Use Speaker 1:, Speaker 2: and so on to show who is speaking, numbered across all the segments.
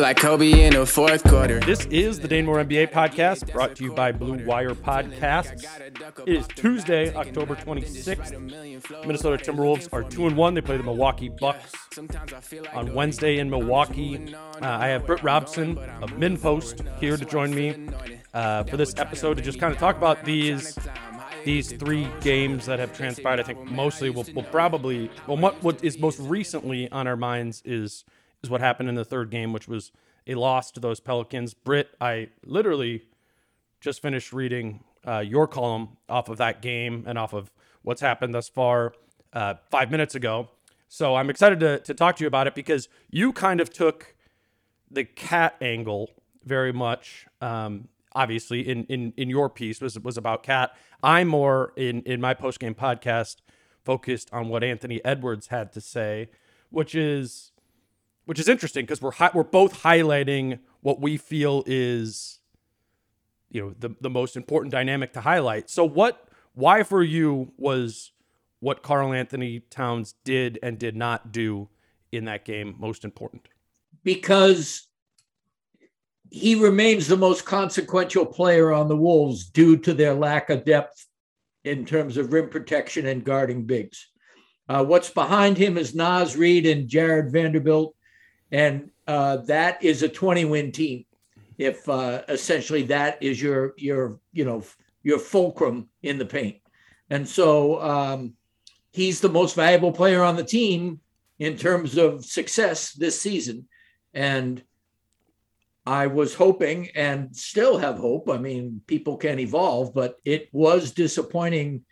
Speaker 1: Like Kobe in the fourth quarter.
Speaker 2: This is the Dane Moore NBA podcast brought to you by Blue Wire Podcasts. It is Tuesday, October 26th. Minnesota Timberwolves are 2 and 1. They play the Milwaukee Bucks on Wednesday in Milwaukee. Uh, I have Britt Robson of MinnPost here to join me uh, for this episode to just kind of talk about these these three games that have transpired. I think mostly we'll, we'll probably, well, what, what is most recently on our minds is is what happened in the third game, which was a loss to those Pelicans. Britt, I literally just finished reading uh, your column off of that game and off of what's happened thus far uh, five minutes ago. So I'm excited to, to talk to you about it because you kind of took the KAT angle very much. Um, obviously, in, in in your piece was was about KAT. I'm more in in my post game podcast focused on what Anthony Edwards had to say, which is which is interesting because we're hi- we're both highlighting what we feel is you know the the most important dynamic to highlight. So what why for you was what Karl-Anthony Towns did and did not do in that game most important?
Speaker 3: Because he remains the most consequential player on the Wolves due to their lack of depth in terms of rim protection and guarding bigs. Uh, what's behind him is Naz Reid and Jarred Vanderbilt and uh, that is a 20 win team. If uh, essentially that is your your you know your fulcrum in the paint, and so um, he's the most valuable player on the team in terms of success this season, and I was hoping and still have hope. I mean, people can evolve, but it was disappointing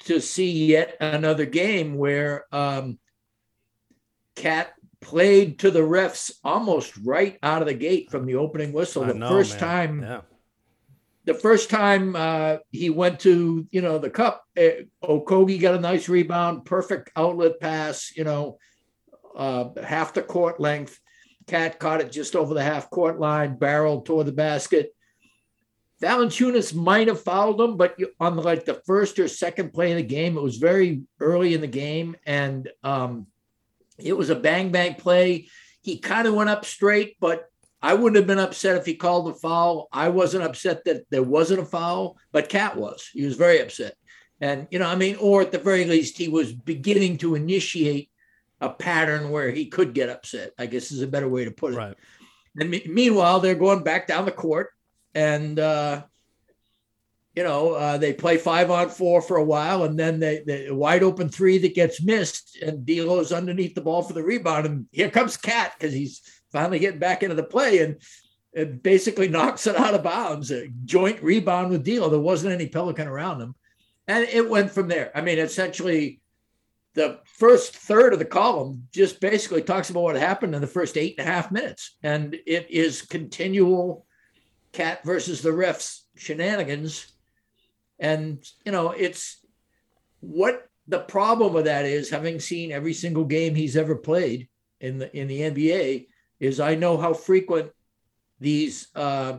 Speaker 3: to see yet another game where um, KAT played to the refs almost right out of the gate from the opening whistle. the know, first man. time, yeah. the first time uh, he went to you know the cup, uh, Okogie got a nice rebound, perfect outlet pass. You know, uh, half the court length. KAT caught it just over the half court line, barreled toward the basket. Valanciunas might have fouled him, but on like the first or second play of the game, it was very early in the game, and um, it was a bang bang play. He kind of went up straight, but I wouldn't have been upset if he called a foul. I wasn't upset that there wasn't a foul, but KAT was. He was very upset. And, you know, I mean, or at the very least, he was beginning to initiate a pattern where he could get upset, I guess is a better way to put it. Right. And me- meanwhile, they're going back down the court and, uh, you know, uh, they play five on four for a while, and then they, the wide open three that gets missed, and D'Lo's underneath the ball for the rebound, and here comes KAT because he's finally getting back into the play, and it basically knocks it out of bounds. A joint rebound with D'Lo. There wasn't any Pelican around him, and it went from there. I mean, essentially, the first third of the column just basically talks about what happened in the first eight and a half minutes, and it is continual KAT versus the refs shenanigans and, you know, it's what the problem with that is having seen every single game he's ever played in the in the NBA is I know how frequent these uh,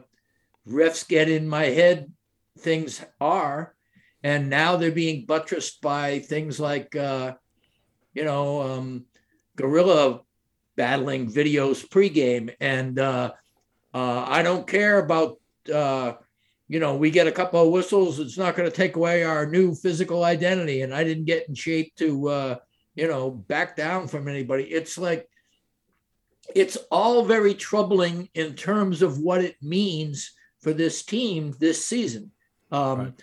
Speaker 3: refs get in my head things are, and now they're being buttressed by things like, uh, you know, um, gorilla battling videos pregame, and uh, uh, I don't care about. You know, we get a couple of whistles. It's not going to take away our new physical identity. And I didn't get in shape to, uh, you know, back down from anybody. It's like it's all very troubling in terms of what it means for this team this season. Um, right.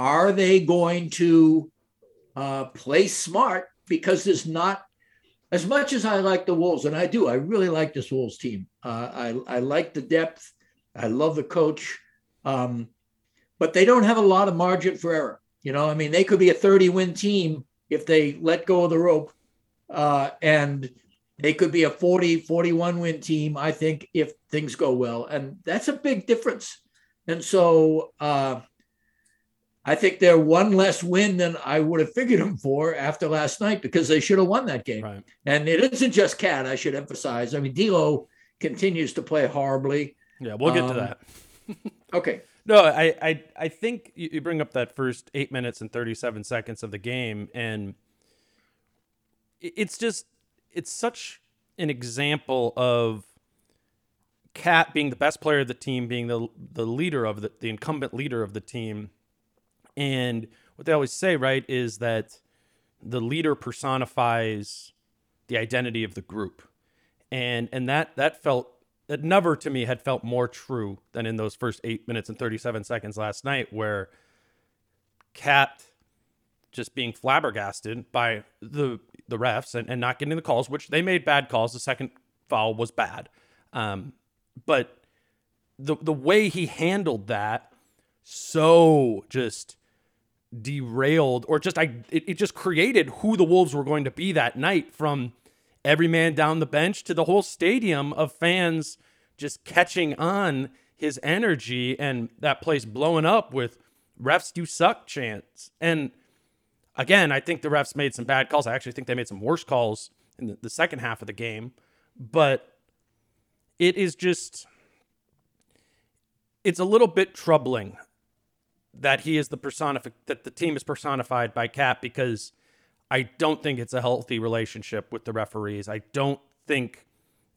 Speaker 3: Are they going to uh, play smart? Because there's not as much as I like the Wolves, and I do, I really like this Wolves team. Uh, I, I like the depth. I love the coach, um, but they don't have a lot of margin for error. You know, I mean, they could be a 30 win team if they let go of the rope. Uh, and they could be a 40, 41 win team, I think, if things go well. And that's a big difference. And so uh, I think they're one less win than I would have figured them for after last night because they should have won that game. Right. And it isn't just KAT, I should emphasize. I mean, D'Lo continues to play horribly.
Speaker 2: Yeah, we'll get um, to that.
Speaker 3: okay.
Speaker 2: No, I, I, I think you bring up that first eight minutes and 37 seconds of the game, and it's just it's such an example of KAT being the best player of the team, being the the leader of the the incumbent leader of the team, and what they always say, right, is that the leader personifies the identity of the group, and and that that felt that never to me had felt more true than in those first eight minutes and thirty seven seconds last night, where KAT just being flabbergasted by the the refs and, and not getting the calls, which they made bad calls. The second foul was bad. Um, but the the way he handled that so just derailed or just I it, it just created who the Wolves were going to be that night from every man down the bench to the whole stadium of fans just catching on his energy and that place blowing up with refs do suck chants. And again, I think the refs made some bad calls. I actually think they made some worse calls in the, second half of the game. But it is just, it's a little bit troubling that he is the personific that the team is personified by KAT because I don't think it's a healthy relationship with the referees. I don't think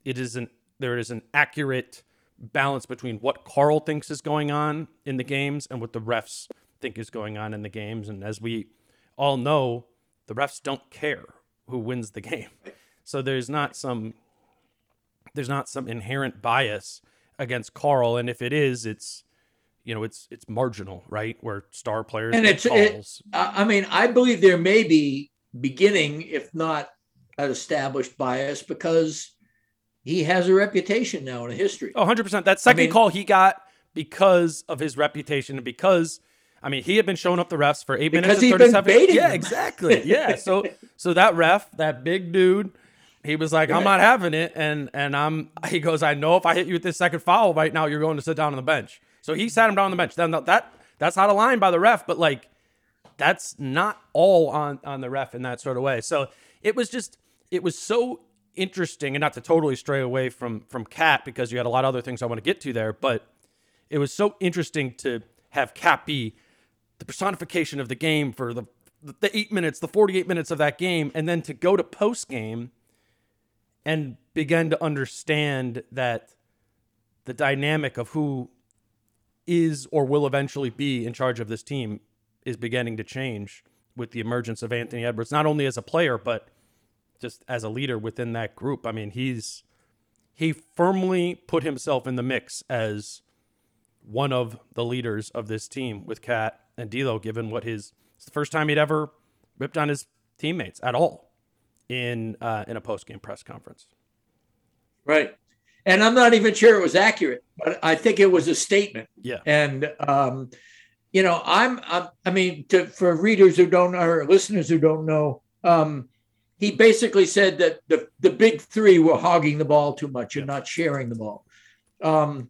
Speaker 2: it isn't there is an accurate balance between what Karl thinks is going on in the games and what the refs think is going on in the games. And as we all know the refs don't care who wins the game. So there's not some there's not some inherent bias against Karl, and if it is, it's you know it's it's marginal, right? Where star players
Speaker 3: and it's. It, I mean, I believe there may be beginning, if not an established bias, because he has a reputation now in a history.
Speaker 2: Oh, 100%. That second I mean, call he got because of his reputation and because I mean, he had been showing up the refs for eight because minutes and 37. yeah, exactly. Yeah. So so that ref, that big dude, he was like, I'm not having it. And and I'm he goes, I know if I hit you with this second foul right now, you're going to sit down on the bench. So he sat him down on the bench. Then that that's not a line by the ref, but like that's not all on on the ref in that sort of way. So it was just it was so interesting and not to totally stray away from from KAT because you had a lot of other things I want to get to there, but it was so interesting to have KAT be the personification of the game for the the eight minutes, the 48 minutes of that game, and then to go to post game and begin to understand that the dynamic of who is or will eventually be in charge of this team is beginning to change with the emergence of Anthony Edwards, not only as a player, but just as a leader within that group. I mean, he's he firmly put himself in the mix as one of the leaders of this team with KAT and D'Lo, given what his it's the first time he'd ever ripped on his teammates at all in uh, in a post game press conference.
Speaker 3: Right, and I'm not even sure it was accurate, but I think it was a statement.
Speaker 2: Yeah,
Speaker 3: and um, you know, I'm, I'm i mean, to, for readers who don't or listeners who don't know, um, he basically said that the the big three were hogging the ball too much and not sharing the ball. Um,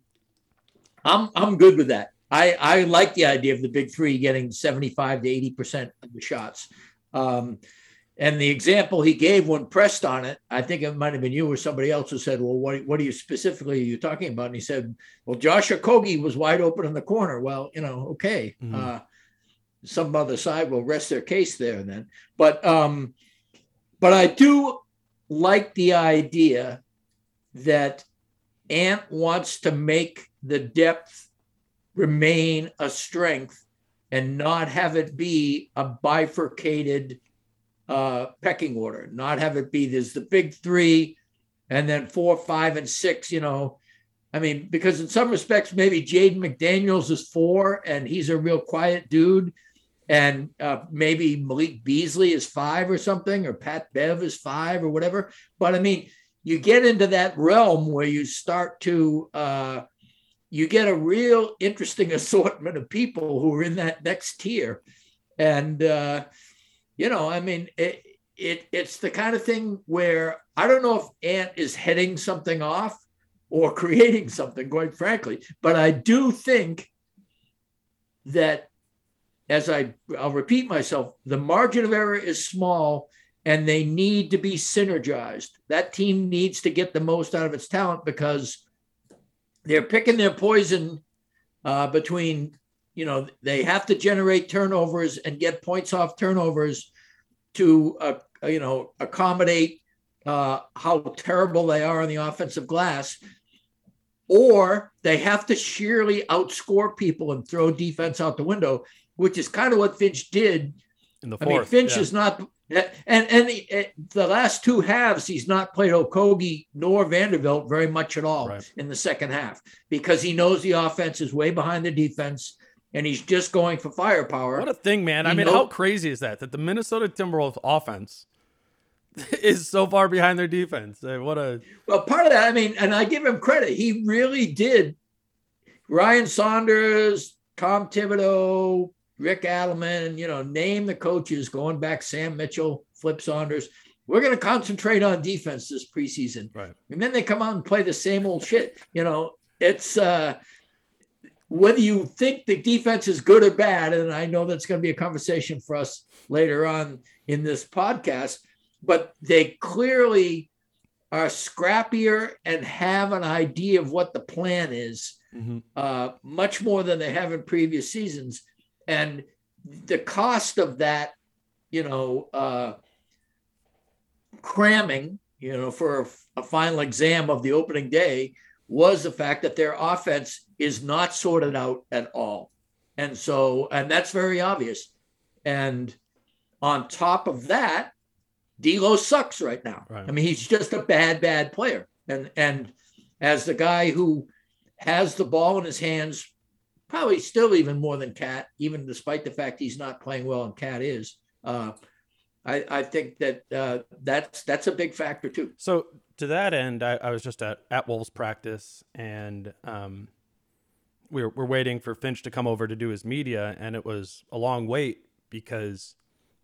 Speaker 3: I'm I'm good with that. I, I like the idea of the big three getting 75 to 80% of the shots. Um, and the example he gave when pressed on it, I think it might have been you or somebody else who said, Well, what, what are you specifically are you talking about? And he said, Well, Josh Okogie was wide open in the corner. Well, you know, okay. Mm-hmm. Uh, some other side will rest their case there then. But um, but I do like the idea that Ant wants to make the depth remain a strength and not have it be a bifurcated uh, pecking order, not have it be there's the big three and then four, five, and six, you know. I mean, because in some respects, maybe Jaden McDaniels is four and he's a real quiet dude. And uh, maybe Malik Beasley is five or something, or Pat Bev is five or whatever. But I mean, you get into that realm where you start to uh, you get a real interesting assortment of people who are in that next tier. And, uh, you know, I mean, it, it, it's the kind of thing where I don't know if Ant is heading something off or creating something, quite frankly, but I do think that, as I, I'll repeat myself, the margin of error is small and they need to be synergized. That team needs to get the most out of its talent because they're picking their poison uh, between, you know, they have to generate turnovers and get points off turnovers to, uh, you know, accommodate uh, how terrible they are on the offensive glass. Or they have to sheerly outscore people and throw defense out the window, which is kind of what Finch did.
Speaker 2: In the
Speaker 3: fourth, I mean, Finch yeah. is not and and the, eh, the, last two halves, he's not played Okogie nor Vanderbilt very much at all right. in the second half because he knows the offense is way behind the defense and he's just going for firepower.
Speaker 2: What a thing, man. I mean, how crazy is that? That the Minnesota Timberwolves offense is so far behind their defense. What a.
Speaker 3: Well, part of that, I mean, and I give him credit. He really did. Ryan Saunders, Tom Thibodeau, Rick Adelman, you know, name the coaches going back, Sam Mitchell, Flip Saunders. We're going to concentrate on defense this preseason.
Speaker 2: Right.
Speaker 3: And then they come out and play the same old shit. You know, it's uh, whether you think the defense is good or bad, and I know that's going to be a conversation for us later on in this podcast, but they clearly are scrappier and have an idea of what the plan is mm-hmm. uh, much more than they have in previous seasons and the cost of that, you know, uh, cramming, you know, for a, a final exam of the opening day was the fact that their offense is not sorted out at all. And so, and that's very obvious. And on top of that, D'Lo sucks right now. Right. I mean, he's just a bad, bad player. And and as the guy who has the ball in his hands probably still even more than KAT, even despite the fact he's not playing well and KAT is. Uh, I, I, think that uh, that's that's a big factor too.
Speaker 2: So to that end, I, I was just at, at Wolves practice, and um, we we're, we're waiting for Finch to come over to do his media, and it was a long wait because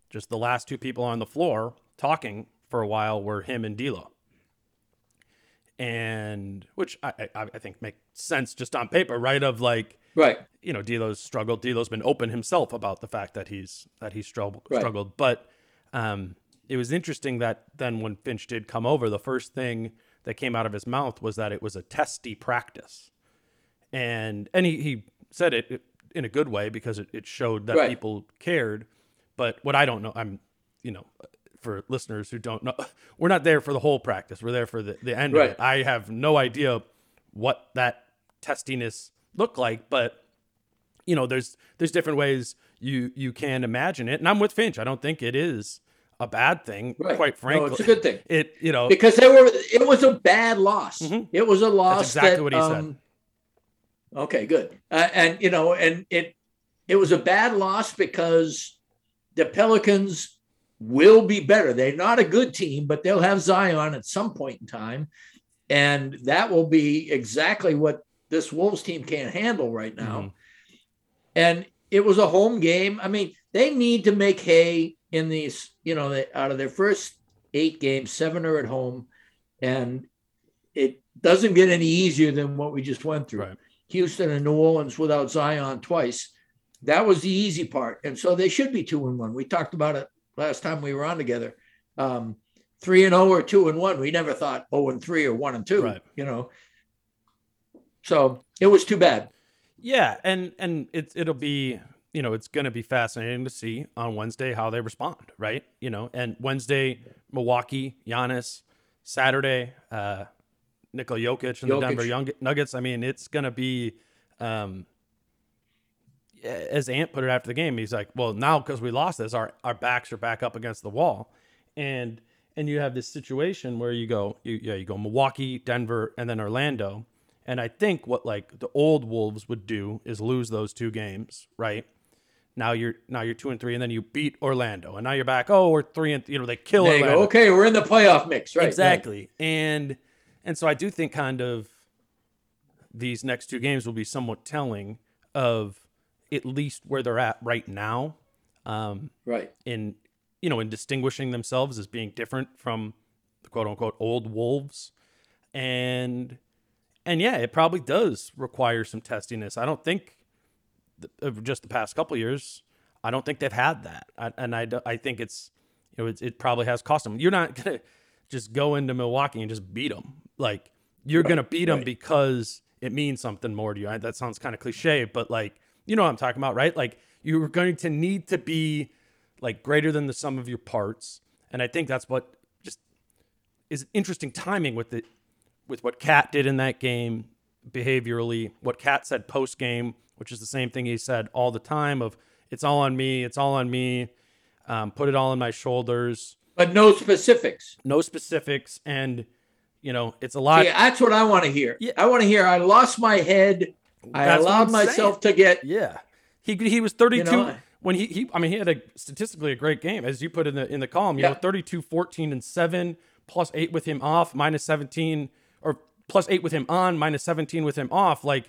Speaker 2: just the last two people on the floor talking for a while were him and D'Lo and which I, I, I think makes sense just on paper, right? Of like,
Speaker 3: right,
Speaker 2: you know, D'Lo's struggled. D'Lo's been open himself about the fact that he's that he's struggled, right. struggled. But um, it was interesting that then when Finch did come over, the first thing that came out of his mouth was that it was a testy practice, and and he, he said it in a good way because it, it showed that right. people cared. But what I don't know, I'm you know for listeners who don't know, we're not there for the whole practice. We're there for the, the end right. of it. I have no idea what that testiness looked like, but you know, there's there's different ways you you can imagine it. And I'm with Finch. I don't think it is a bad thing, right. quite frankly.
Speaker 3: No, it's a good thing.
Speaker 2: It you know
Speaker 3: because they were it was a bad loss. Mm-hmm. It was a loss.
Speaker 2: That's exactly
Speaker 3: that,
Speaker 2: what he um,
Speaker 3: said. Okay, good. Uh, and you know, and it it was a bad loss because the Pelicans will be better. They're not a good team, but they'll have Zion at some point in time. And that will be exactly what this Wolves team can't handle right now. Mm-hmm. And it was a home game. I mean, they need to make hay in these, you know, out of their first eight games, seven are at home. And it doesn't get any easier than what we just went through. Right. Houston and New Orleans without Zion twice. That was the easy part. And so they should be two and one. We talked about it last time we were on together. Um, three and oh or two and one. We never thought oh and three or one and two. Right. You know. So it was too bad.
Speaker 2: Yeah, and and it it'll be you know, it's going to be fascinating to see on Wednesday how they respond, right? You know, and Wednesday, Milwaukee, Giannis, Saturday, uh, Nikola Jokic and
Speaker 3: Jokic.
Speaker 2: the Denver Young- Nuggets. I mean, it's going to be, um, as Ant put it after the game, he's like, well, now because we lost this, our, our backs are back up against the wall. And, and you have this situation where you go, you, yeah, you go Milwaukee, Denver, and then Orlando. And I think what like the old Wolves would do is lose those two games, right? Now you're now you're two and three, and then you beat Orlando, and now you're back. Oh, we're three and you know they kill
Speaker 3: There you
Speaker 2: Orlando.
Speaker 3: go. Okay, we're in the playoff mix, right?
Speaker 2: exactly, and and so I do think kind of these next two games will be somewhat telling of at least where they're at right now, um,
Speaker 3: Right.
Speaker 2: in you know in distinguishing themselves as being different from the quote unquote old wolves, and and yeah, it probably does require some testiness. I don't think th- of just the past couple years. I don't think they've had that, I, and I, I think it's you know it's, it probably has cost them. You're not gonna just go into Milwaukee and just beat them. Like you're gonna beat them
Speaker 3: right.
Speaker 2: because it means something more to you. I, that sounds kind of cliche, but like you know what I'm talking about, right? Like you're going to need to be like greater than the sum of your parts, and I think that's what just is interesting timing with the with what KAT did in that game behaviorally, what KAT said post game, which is the same thing he said all the time of it's all on me, it's all on me, um, put it all on my shoulders,
Speaker 3: But no specifics.
Speaker 2: no specifics, and you know it's a lot.
Speaker 3: Yeah, that's what I want to hear.
Speaker 2: Yeah.
Speaker 3: I want to hear. I lost my head. I
Speaker 2: That's what
Speaker 3: allowed myself to get.
Speaker 2: Yeah, he he was 32
Speaker 3: You know,
Speaker 2: when he he I mean he had a statistically a great game as you put in the in the column. You
Speaker 3: Yeah.
Speaker 2: know 32 14 and 7 plus 8 with him off minus 17 or plus 8 with him on minus 17 with him off like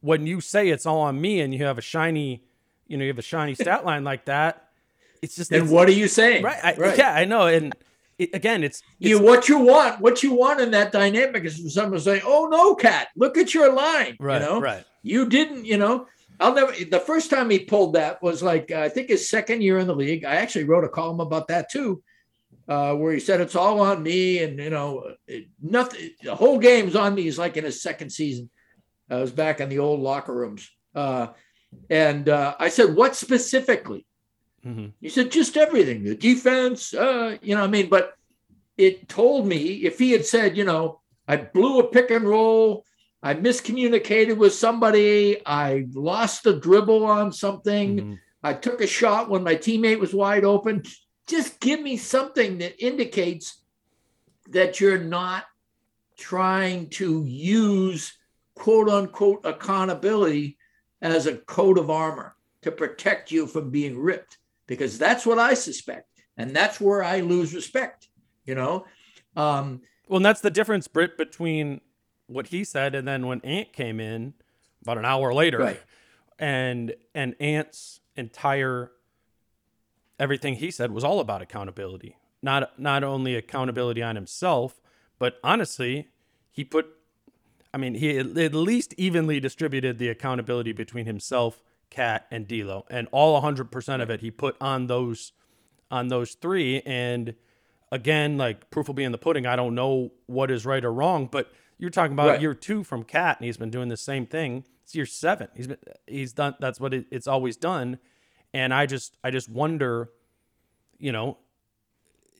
Speaker 2: when you say it's all on me and you have a shiny you know you have a shiny stat line like that it's just
Speaker 3: And
Speaker 2: it's,
Speaker 3: what are you saying?
Speaker 2: right, I, yeah I know and it, again it's,
Speaker 3: You what you want, what you want in that dynamic is for someone to say, "Oh no, KAT, look at your line."
Speaker 2: right
Speaker 3: you know,
Speaker 2: right
Speaker 3: you didn't. You know, I'll never. The first time he pulled that was like uh, I think his second year in the league. I actually wrote a column about that too, uh, where he said it's all on me, and you know, it, nothing. The whole game's on me. He's like in his second season. I was back in the old locker rooms, uh, and uh, I said, "What specifically?"
Speaker 2: hmm
Speaker 3: He said just everything, the defense, uh, you know, I mean, but it told me if he had said, you know, I blew a pick and roll, I miscommunicated with somebody, I lost the dribble on something,
Speaker 2: Mhm.
Speaker 3: I took a shot when my teammate was wide open. Just give me something that indicates that you're not trying to use quote unquote accountability as a coat of armor to protect you from being ripped because that's what I suspect. And that's where I lose respect, you know? Um,
Speaker 2: Well, and that's the difference, Britt, between what he said and then when Ant came in about an hour later,
Speaker 3: Right.
Speaker 2: and and Ant's entire everything he said was all about accountability. Not not only accountability on himself, but honestly, he put. I mean, he at least evenly distributed the accountability between himself, KAT, and D'Lo, and all 100% of it he put on those on those three. And again, like proof will be in the pudding. I don't know what is right or wrong, but you're talking about
Speaker 3: Right.
Speaker 2: year two from Cat, and he's been doing the same thing. It's year seven. He's been he's done. That's what it, it's always done. And I just I just wonder, you know,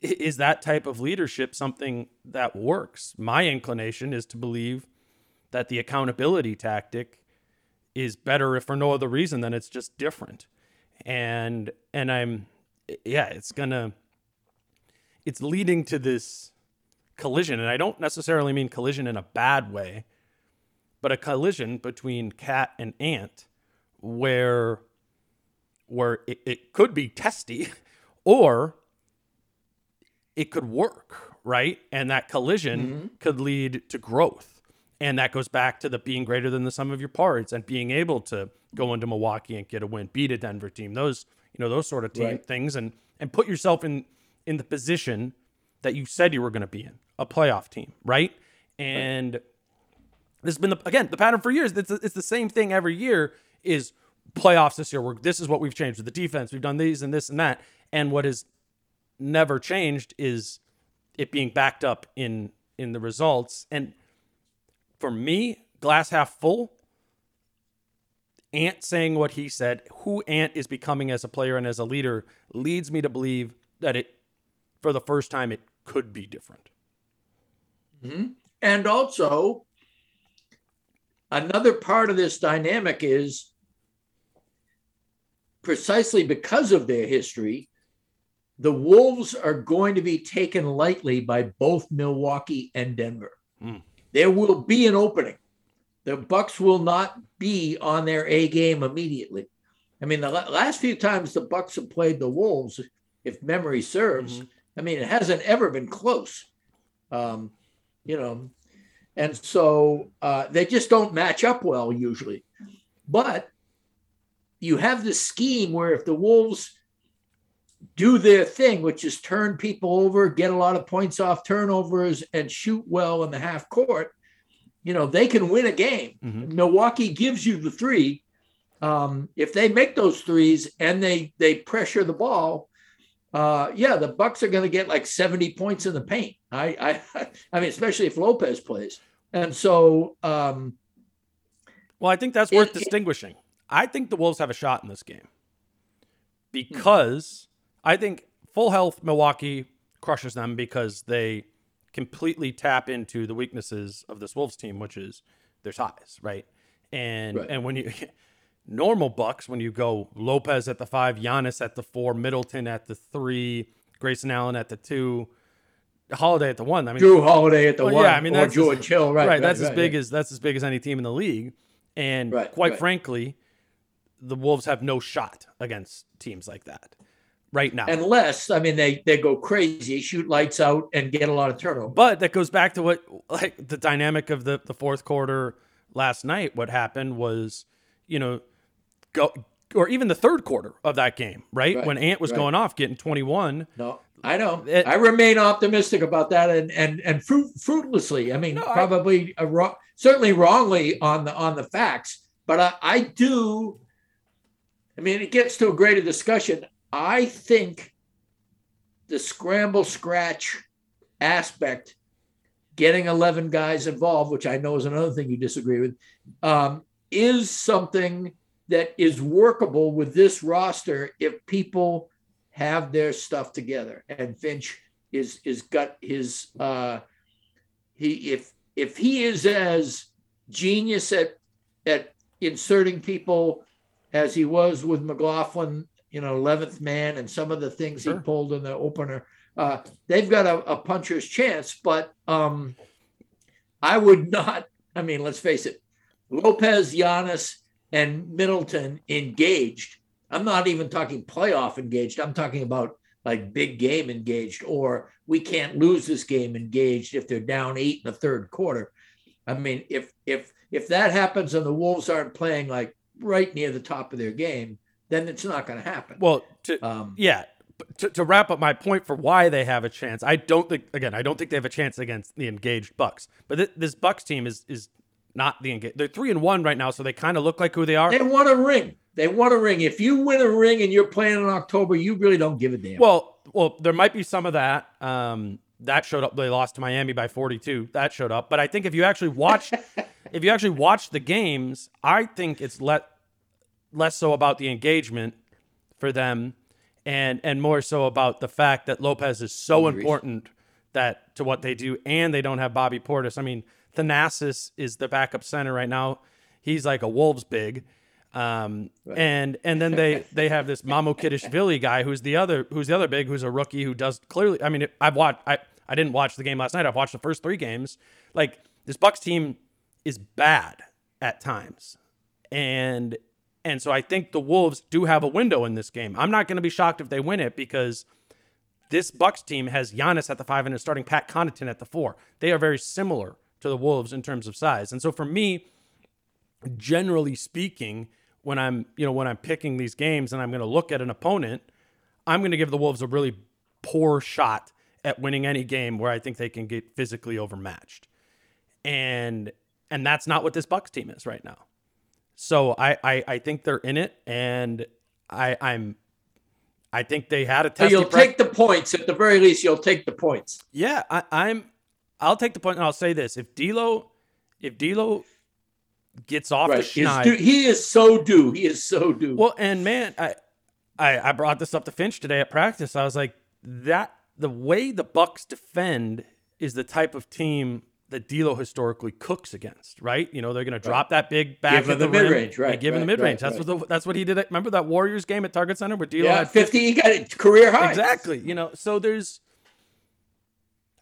Speaker 2: is that type of leadership something that works? My inclination is to believe that the accountability tactic is better if for no other reason than it's just different. And and I'm yeah, it's gonna it's leading to this collision and I don't necessarily mean collision in a bad way, but a collision between KAT and ant where where it, it could be testy or it could work, right? And that collision mm-hmm. could lead to growth. And that goes back to the being greater than the sum of your parts and being able to go into Milwaukee and get a win, beat a Denver team. Those, you know, those sort of team
Speaker 3: Right.
Speaker 2: things and and put yourself in in the position that you said you were going to be in, a playoff team, right? And this has been the again the pattern for years. It's it's the same thing every year. Is playoffs this year? We're, this is what we've changed with the defense. We've done these and this and that. And what has never changed is it being backed up in in the results. And for me, glass half full. Ant saying what he said, who Ant is becoming as a player and as a leader, leads me to believe that it, for the first time, it could be different.
Speaker 3: Mm-hmm. And also, another part of this dynamic is precisely because of their history, the Wolves are going to be taken lightly by both Milwaukee and Denver. Mm. There will be an opening. The Bucks will not be on their A game immediately. I mean, the last few times the Bucks have played the Wolves, if memory serves, mm-hmm. I mean, it hasn't ever been close. Um, you know, and so uh, they just don't match up well usually. But you have this scheme where if the Wolves do their thing, which is turn people over, get a lot of points off turnovers, and shoot well in the half court, you know, they can win a game. Mm-hmm. Milwaukee gives you the three. Um, if they make those threes and they they pressure the ball, uh, yeah, the Bucks are going to get like 70 points in the paint. I, I, I mean, especially if Lopez plays. And so, um,
Speaker 2: well, I think that's worth it, distinguishing. I think the Wolves have a shot in this game hmm. because I think full health Milwaukee crushes them because they completely tap into the weaknesses of this Wolves team, which is their size, right? And right. and when you normal Bucks, when you go Lopez at the five, Giannis at the four, Middleton at the three, Grayson Allen at the two, Holiday at the one. I mean,
Speaker 3: Jrue Holiday at the well, one. Yeah, I mean, that's George Hill, right?
Speaker 2: Right. right that's right, as big yeah. as that's as big as any team in the league. And quite frankly, the Wolves have no shot against teams like that right now.
Speaker 3: Unless, I mean, they they go crazy, shoot lights out, and get a lot of turnover.
Speaker 2: But that goes back to what like the dynamic of the the fourth quarter last night. What happened was, you know, go or even the third quarter of that game, right? right when Ant was right. going off, getting twenty one.
Speaker 3: No, I know. It, I remain optimistic about that, and and and fruit, fruitlessly. I mean, no, probably I, a, certainly wrongly on the on the facts, but I, I do I mean, it gets to a greater discussion. I think the scramble scratch aspect, getting 11 guys involved, which I know is another thing you disagree with, um, is something that is workable with this roster if people have their stuff together. And Finch is is got his uh, he if if he is as genius at at inserting people as he was with McLaughlin, you know, 11th man and some of the things sure. he pulled in the opener. Uh, they've got a, a, puncher's chance, but um, I would not. I mean, let's face it, Lopez, Giannis, and Middleton engaged. I'm not even talking playoff engaged. I'm talking about like big game engaged, or we can't lose this game engaged if they're down eight in the third quarter. I mean, if if if that happens and the Wolves aren't playing like right near the top of their game, then it's not going to happen.
Speaker 2: Well, to, um, yeah. To, to, wrap up my point for why they have a chance, I don't think again. I don't think they have a chance against the engaged Bucks. But th- this Bucks team is is not the engaged. They're three and one right now, so they kind of look like who they are.
Speaker 3: They want a ring. They want a ring. If you win a ring and you're playing in October, you really don't give a damn.
Speaker 2: Well, well, there might be some of that. Um, that showed up. They lost to Miami by 42. That showed up. But I think if you actually watch, if you actually watch the games, I think it's let less so about the engagement for them and and more so about the fact that Lopez is so important that to what they do and they don't have Bobby Portis. I mean, Thanasis is the backup center right now. He's like a Wolves big. Um, right. and and then they they have this Mamukelashvili guy who's the other who's the other big who's a rookie who does clearly I mean I've watched I I didn't watch the game last night. I've watched the first 3 games. Like this Bucks team is bad at times. And and so I think the Wolves do have a window in this game. I'm not going to be shocked if they win it because this Bucks team has Giannis at the five and is starting Pat Connaughton at the four. They are very similar to the Wolves in terms of size. And so for me, generally speaking, when I'm, you know, when I'm picking these games and I'm going to look at an opponent, I'm going to give the Wolves a really poor shot at winning any game where I think they can get physically overmatched. And and that's not what this Bucks team is right now. So I, I, I think they're in it, and I, I'm I think they had a test.
Speaker 3: So you'll take the points at the very least. You'll take the points.
Speaker 2: Yeah, I, am I'll take the point, and I'll say this: if D'Lo, if D'Lo gets off
Speaker 3: Right.
Speaker 2: the schneid.
Speaker 3: he is so due. He is so due.
Speaker 2: Well, and man, I, I I brought this up to Finch today at practice. I was like, that the way the Bucks defend is the type of team that D'Lo historically cooks against, right? You know, they're going to drop that big back
Speaker 3: Give
Speaker 2: at the,
Speaker 3: the mid-range, right,
Speaker 2: give him the mid range.
Speaker 3: right,
Speaker 2: that's what the, that's what he did. At, remember that Warriors game at Target Center where D'Lo
Speaker 3: yeah,
Speaker 2: had
Speaker 3: 50. He got a career high.
Speaker 2: Exactly. You know, so there's,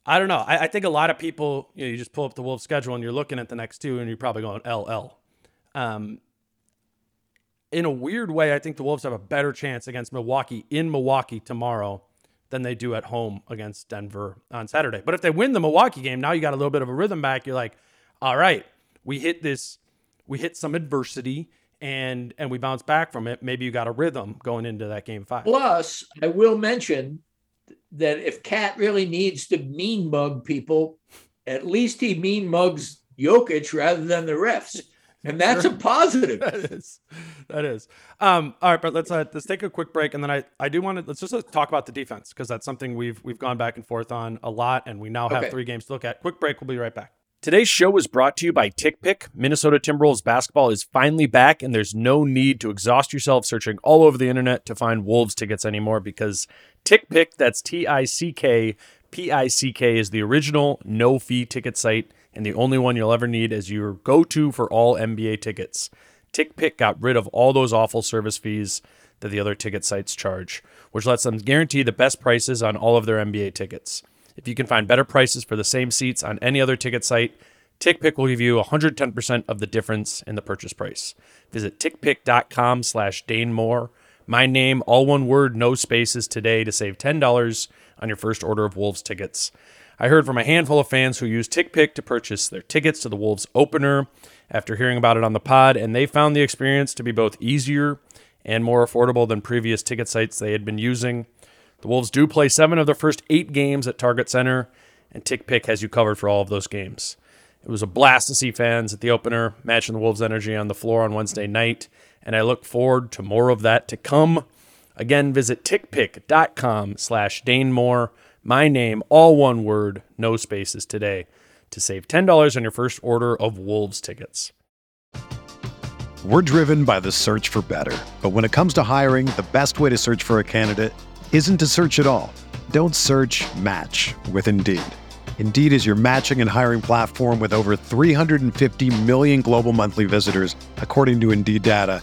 Speaker 2: I don't know. I, I think a lot of people, you know, you just pull up the Wolves schedule and you're looking at the next two and you're probably going LL. Um, in a weird way, I think the Wolves have a better chance against Milwaukee in Milwaukee tomorrow than they do at home against Denver on Saturday. But if they win the Milwaukee game, now you got a little bit of a rhythm back. You're like, all right, we hit this, we hit some adversity and and we bounce back from it. Maybe you got a rhythm going into that game five.
Speaker 3: Plus, I will mention that if KAT really needs to mean mug people, at least he mean mugs Jokic rather than the refs. And that's a positive.
Speaker 2: that is that is um all right but let's uh, let's take a quick break and then i i do want to let's just uh, talk about the defense because that's something we've we've gone back and forth on a lot and we now have
Speaker 3: Okay.
Speaker 2: three games to look at quick break we'll be right back Today's show was brought to you by TickPick. Minnesota Timberwolves basketball is finally back, and there's no need to exhaust yourself searching all over the internet to find Wolves tickets anymore because TickPick, that's T I C K P I C K, is the original no fee ticket site and the only one you'll ever need as your go to for all NBA tickets. TickPick got rid of all those awful service fees that the other ticket sites charge, which lets them guarantee the best prices on all of their NBA tickets. If you can find better prices for the same seats on any other ticket site, TickPick will give you 110% of the difference in the purchase price. Visit tickpick.com slash Dane Moore. My name, all one word, no spaces today to save $10 on your first order of Wolves tickets. I heard from a handful of fans who used TickPick to purchase their tickets to the Wolves opener after hearing about it on the pod, and they found the experience to be both easier and more affordable than previous ticket sites they had been using. The Wolves do play seven of their first eight games at Target Center, and TickPick has you covered for all of those games. It was a blast to see fans at the opener, matching the Wolves' energy on the floor on Wednesday night, and I look forward to more of that to come. Again, visit tickpick.com slash Dane Moore. My name, all one word, no spaces today, to save $10 on your first order of Wolves tickets.
Speaker 4: We're driven by the search for better. But when it comes to hiring, the best way to search for a candidate isn't to search at all. Don't search match with Indeed. Indeed is your matching and hiring platform with over 350 million global monthly visitors, according to Indeed data,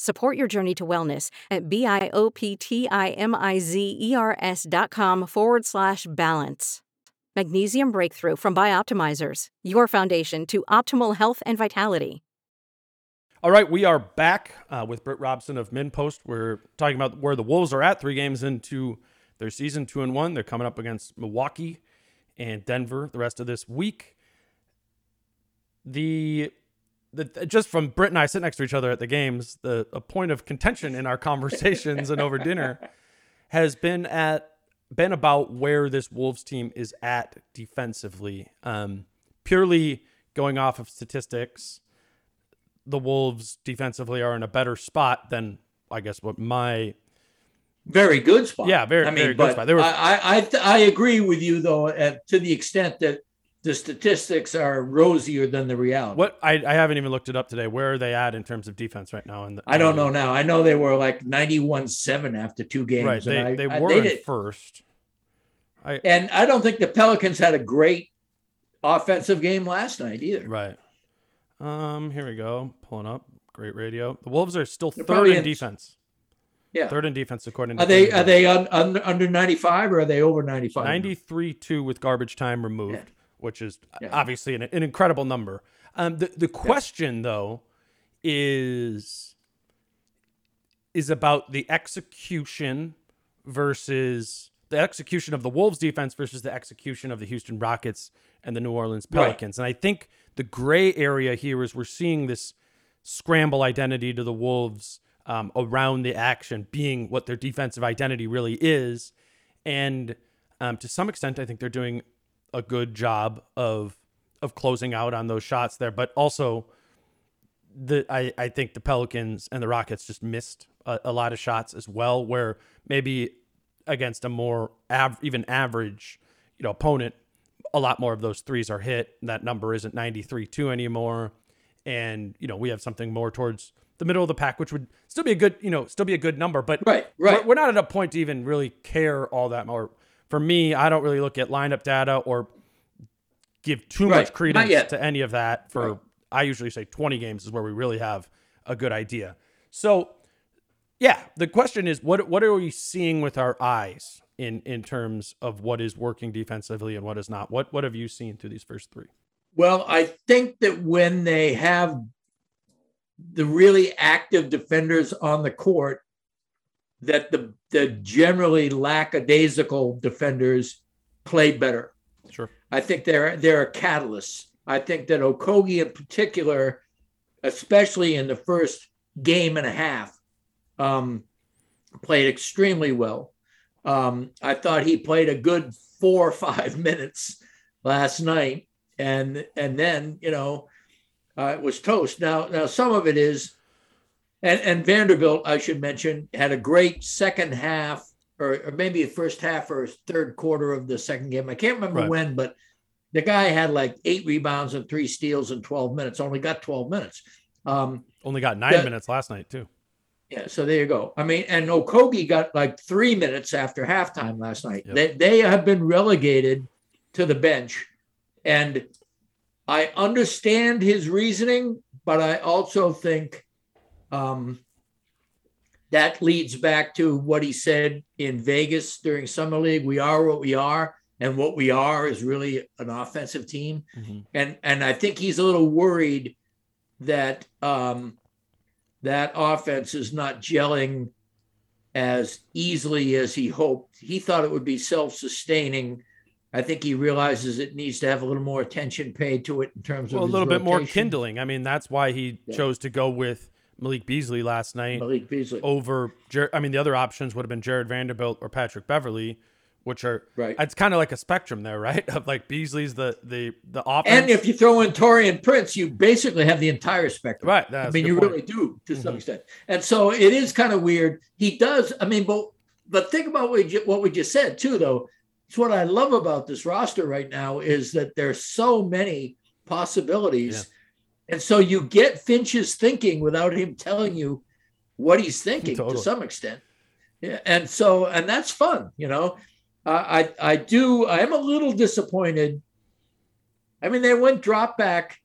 Speaker 5: Support your journey to wellness at B-I-O-P-T-I-M-I-Z-E-R-S dot com forward slash balance. Magnesium Breakthrough from Bioptimizers, your foundation to optimal health and vitality.
Speaker 2: All right, we are back uh, with Britt Robson of MinnPost. We're talking about where the Wolves are at, three games into their season, two and one. They're coming up against Milwaukee and Denver the rest of this week. The the, just from Britt and I sit next to each other at the games, the a point of contention in our conversations and over dinner has been at been about where this Wolves team is at defensively. Um, purely going off of statistics, the Wolves defensively are in a better spot than I guess what my
Speaker 3: very good spot.
Speaker 2: Yeah, very,
Speaker 3: I mean,
Speaker 2: very good spot. They were,
Speaker 3: I, I, I agree with you though, at, to the extent that the statistics are rosier than the reality.
Speaker 2: what I, I haven't even looked it up today. Where are they at in terms of defense right now? In the,
Speaker 3: I don't know now. I know they were like 91 7 after two games.
Speaker 2: Right, they,
Speaker 3: I,
Speaker 2: they
Speaker 3: I-
Speaker 2: were
Speaker 3: they
Speaker 2: first. I
Speaker 3: and I don't think the Pelicans had a great offensive game last night either.
Speaker 2: right. Um, here we go. Pulling up. Great radio. The Wolves are still
Speaker 3: They're
Speaker 2: third in
Speaker 3: in-
Speaker 2: defense.
Speaker 3: Yeah.
Speaker 2: Third in defense according to
Speaker 3: Are they are they un, under under 95 or are they over 95?
Speaker 2: 93 2 with garbage time removed,
Speaker 3: Yeah.
Speaker 2: Which is
Speaker 3: Yeah.
Speaker 2: obviously an, an incredible number. Um, the, the question, though, is is about the execution versus the execution of the Wolves defense versus the execution of the Houston Rockets and the New Orleans
Speaker 3: Right.
Speaker 2: Pelicans. And I think the gray area here is we're seeing this scramble identity to the Wolves um, around the action being what their defensive identity really is. And um, to some extent, I think they're doing a good job of of closing out on those shots there. But also, the I, I think the Pelicans and the Rockets just missed a, a lot of shots as well, where maybe against a more av- even average, you know, opponent, a lot more of those threes are hit. That number isn't 93-2 anymore. And, you know, we have something more towards the middle of the pack, which would still be a good, you know, still be a good number. But
Speaker 3: Right, right.
Speaker 2: We're, we're not at a point to even really care all that more. For me, I don't really look at lineup data or give too
Speaker 3: Right,
Speaker 2: much credence to any of that. For
Speaker 3: Right.
Speaker 2: I usually say 20 games is where we really have a good idea. So, yeah, the question is what what are we seeing with our eyes in in terms of what is working defensively and what is not? What what have you seen through these first three?
Speaker 3: Well, I think that when they have the really active defenders on the court, that the the generally lackadaisical defenders play better.
Speaker 2: Sure.
Speaker 3: I think they're they're a catalyst. I think that Okogie in particular, especially in the first game and a half, um, played extremely well. Um, I thought he played a good four or five minutes last night, and and then you know uh, it was toast. Now now some of it is, and and Vanderbilt I should mention had a great second half, or, or maybe the first half or third quarter of the second game. I can't remember
Speaker 2: Right.
Speaker 3: when, but the guy had like eight rebounds and three steals in 12 minutes. Only got 12 minutes. Um,
Speaker 2: Only got nine minutes last night too.
Speaker 3: yeah, so there you go. I mean, and Okogie got like three minutes after halftime last night.
Speaker 2: Yep.
Speaker 3: They they have been relegated to the bench, and I understand his reasoning, but I also think um, that leads back to what he said in Vegas during summer league. We are what we are, and what we are is really an offensive team.
Speaker 2: Mhm.
Speaker 3: And and I think he's a little worried that um, that offense is not gelling as easily as he hoped. He thought it would be self-sustaining. I think he realizes it needs to have a little more attention paid to it in terms
Speaker 2: Well, a
Speaker 3: of his
Speaker 2: little bit more kindling. I mean, that's why he
Speaker 3: Yeah.
Speaker 2: chose to go with Malik Beasley last night
Speaker 3: Malik Beasley.
Speaker 2: over. Jer- I mean, the other options would have been Jarred Vanderbilt or Patrick Beverley, which are
Speaker 3: Right.
Speaker 2: It's kind of like a spectrum there, right? Of like Beasley's the the the offense.
Speaker 3: And if you throw in Taurean Prince, you basically have the entire spectrum.
Speaker 2: right,
Speaker 3: I mean, you
Speaker 2: point.
Speaker 3: really do to some
Speaker 2: Mhm.
Speaker 3: extent. And so it is kind of weird. He does. I mean, but but think about what we, ju- what we just said too, though. It's what I love about this roster right now is that there's so many possibilities, and so you get Finch's thinking without him telling you what he's thinking
Speaker 2: Totally.
Speaker 3: to some extent. Yeah, and so and that's fun, you know. Uh, I I do. I am a little disappointed. I mean, they went drop back.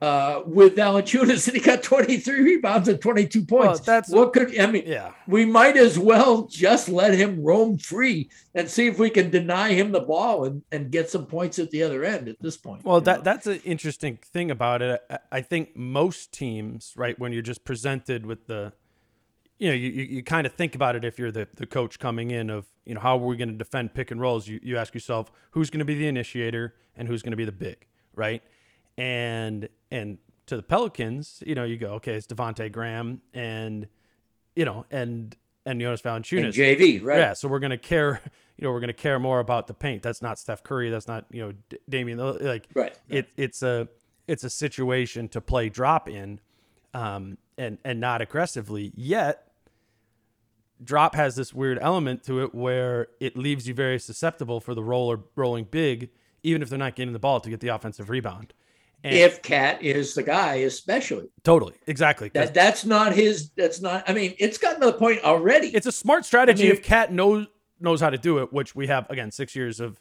Speaker 3: Uh, with Valanciunas, and he got 23 rebounds and 22
Speaker 2: Well,
Speaker 3: points.
Speaker 2: that's
Speaker 3: what could I mean?
Speaker 2: yeah.
Speaker 3: We might as well just let him roam free and see if we can deny him the ball and, and get some points at the other end. At this point,
Speaker 2: Well, that
Speaker 3: know?
Speaker 2: that's an interesting thing about it. I, I think most teams, right, when you're just presented with the, you know, you, you, you kind of think about it if you're the, the coach coming in of, you know, how are we going to defend pick and rolls? You, you ask yourself who's going to be the initiator and who's going to be the big, right? And and to the Pelicans, you know, you go, okay, it's Devonte Graham and you know, and and Jonas Valanciunas.
Speaker 3: And JV, right?
Speaker 2: Yeah, so we're gonna care. You know, we're gonna care more about the paint. That's not Steph Curry. That's not you know D- Damian. Like,
Speaker 3: Right,
Speaker 2: It it's a it's a situation to play drop in, um, and and not aggressively. Yet, drop has this weird element to it where it leaves you very susceptible for the roller rolling big, even if they're not getting the ball to get the offensive rebound. And
Speaker 3: If KAT is the guy, especially
Speaker 2: totally, Exactly.
Speaker 3: that that's not his. That's not. I mean, it's gotten to the point already.
Speaker 2: it's a smart strategy
Speaker 3: I mean-
Speaker 2: if KAT knows knows how to do it, which we have again six years of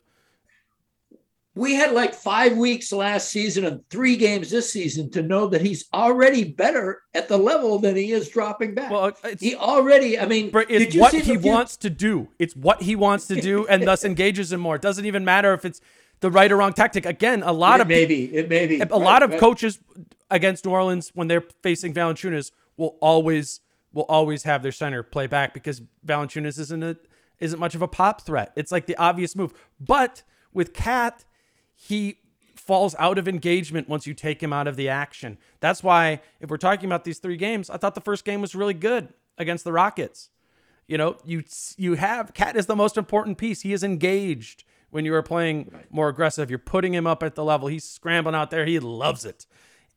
Speaker 3: we had like five weeks last season and three games this season to know that he's already better at the level than he is dropping back.
Speaker 2: well, uh, it's,
Speaker 3: he already. I mean,
Speaker 2: But it's what he
Speaker 3: few-
Speaker 2: wants to do. It's what he wants to do, and thus engages him more. It doesn't even matter if it's the right or wrong tactic. Again, a lot
Speaker 3: It
Speaker 2: of
Speaker 3: may be. It may be.
Speaker 2: a lot of coaches against New Orleans when they're facing Valanciunas will always will always have their center play back because Valanciunas isn't a isn't much of a pop threat. It's like the obvious move. But with KAT, he falls out of engagement once you take him out of the action. That's why if we're talking about these three games, I thought the first game was really good against the Rockets. You know, you you have KAT is the most important piece. He is engaged when you are playing more aggressive. You're putting him up at the level. He's scrambling out there. He loves it,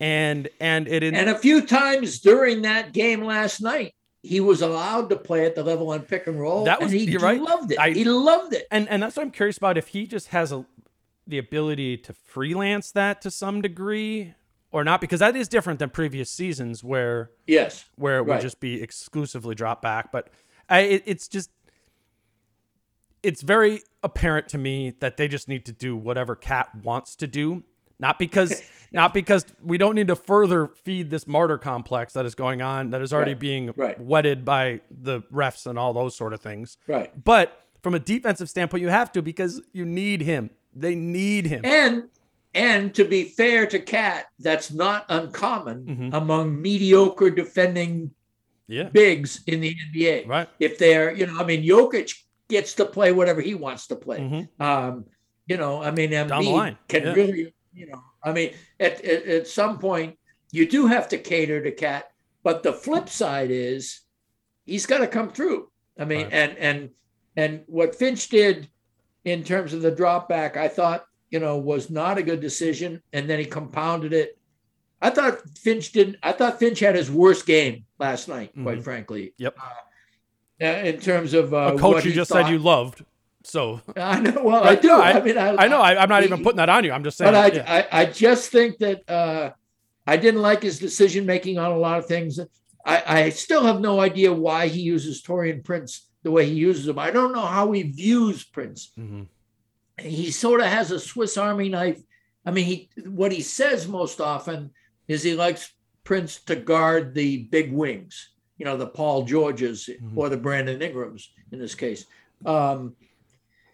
Speaker 2: and and it
Speaker 3: And a few times during that game last night, he was allowed to play at the level on pick and roll.
Speaker 2: That was-
Speaker 3: and he
Speaker 2: you're right.
Speaker 3: loved it.
Speaker 2: I-
Speaker 3: he loved it.
Speaker 2: and and that's what I'm curious about. If he just has a the ability to freelance that to some degree or not, because that is different than previous seasons where
Speaker 3: Yes.
Speaker 2: where it would
Speaker 3: Right.
Speaker 2: just be exclusively drop back. But I, it, it's just it's very apparent to me that they just need to do whatever KAT wants to do, not because not because we don't need to further feed this martyr complex that is going on that is already
Speaker 3: Right.
Speaker 2: being
Speaker 3: Right.
Speaker 2: whetted by the refs and all those sort of things.
Speaker 3: Right.
Speaker 2: But from a defensive standpoint, you have to because you need him. They need him.
Speaker 3: And and to be fair to KAT, that's not uncommon
Speaker 2: Mhm.
Speaker 3: among mediocre defending
Speaker 2: yeah.
Speaker 3: bigs in the NBA.
Speaker 2: Right.
Speaker 3: If they're, you know, I mean, Jokic gets to play whatever he wants to play.
Speaker 2: Mhm.
Speaker 3: Um, you know, I mean, Embiid
Speaker 2: Down the line,
Speaker 3: can
Speaker 2: yeah.
Speaker 3: really, you know, I mean, at, at, at some point, you do have to cater to KAT. But the flip side is he's got to come through. I mean,
Speaker 2: Right.
Speaker 3: and and and what Finch did in terms of the drop back, I thought, you know, was not a good decision. And then he compounded it. I thought Finch didn't. I thought Finch had his worst game last night, quite
Speaker 2: Mhm.
Speaker 3: frankly.
Speaker 2: Yep.
Speaker 3: Uh, in terms of uh,
Speaker 2: a coach
Speaker 3: what
Speaker 2: you just
Speaker 3: thought.
Speaker 2: said you loved. So
Speaker 3: I know. Well, I do.
Speaker 2: no,
Speaker 3: I, mean, I,
Speaker 2: I know I, I'm not
Speaker 3: he-
Speaker 2: even putting that on you. I'm just saying.
Speaker 3: but I,
Speaker 2: yeah.
Speaker 3: I, I just think that uh, I didn't like his decision making on a lot of things. I, I still have no idea why he uses Taurean Prince the way he uses him. I don't know how he views Prince.
Speaker 2: Mhm.
Speaker 3: He sort of has a Swiss Army knife. I mean, he what he says most often is he likes Prince to guard the big wings. You know, the Paul Georges
Speaker 2: Mhm.
Speaker 3: or the Brandon Ingrams in this case. Um,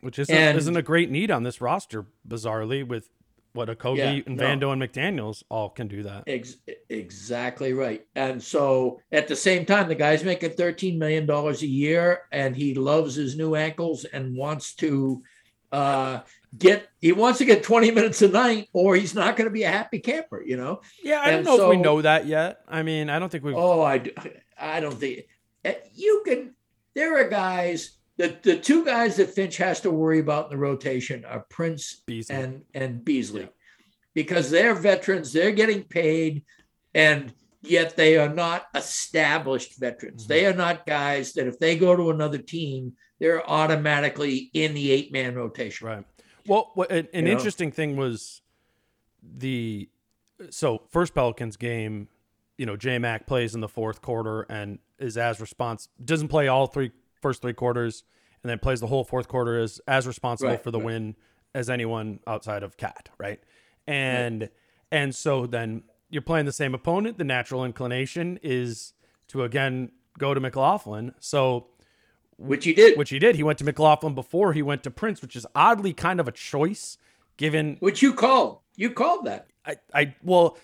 Speaker 2: Which isn't,
Speaker 3: and-
Speaker 2: isn't a great need on this roster, bizarrely, with what Okogie
Speaker 3: Yeah,
Speaker 2: and
Speaker 3: no.
Speaker 2: Vando and McDaniels all can do that.
Speaker 3: Ex- exactly right. And so at the same time, the guy's making $13 million a year and he loves his new ankles and wants to uh, get, he wants to get 20 minutes a night or he's not going to be a happy camper, you know?
Speaker 2: Yeah, I don't know if we know that yet. I mean, I don't think we've.
Speaker 3: Oh, I, d- I don't think eh, you can, there are guys, the, the two guys that Finch has to worry about in the rotation are Prince
Speaker 2: Beasley.
Speaker 3: and and Beasley, because they're veterans, they're getting paid, and yet they are not established veterans.
Speaker 2: Mhm.
Speaker 3: They are not guys that if they go to another team, they're automatically in the eight man rotation.
Speaker 2: Right. Well, what, an, an
Speaker 3: You know?
Speaker 2: interesting thing was the so first Pelicans game. You know, J Mac plays in the fourth quarter and is as response doesn't play all three first three quarters, and then plays the whole fourth quarter is as responsible
Speaker 3: Right,
Speaker 2: for the
Speaker 3: right.
Speaker 2: win as anyone outside of KAT, right? And and so then you're playing the same opponent. The natural inclination is to again go to McLaughlin. So
Speaker 3: Which he did, which,
Speaker 2: which he did. He went to McLaughlin before he went to Prince, which is oddly kind of a choice given which
Speaker 3: you called. You called that.
Speaker 2: I, I well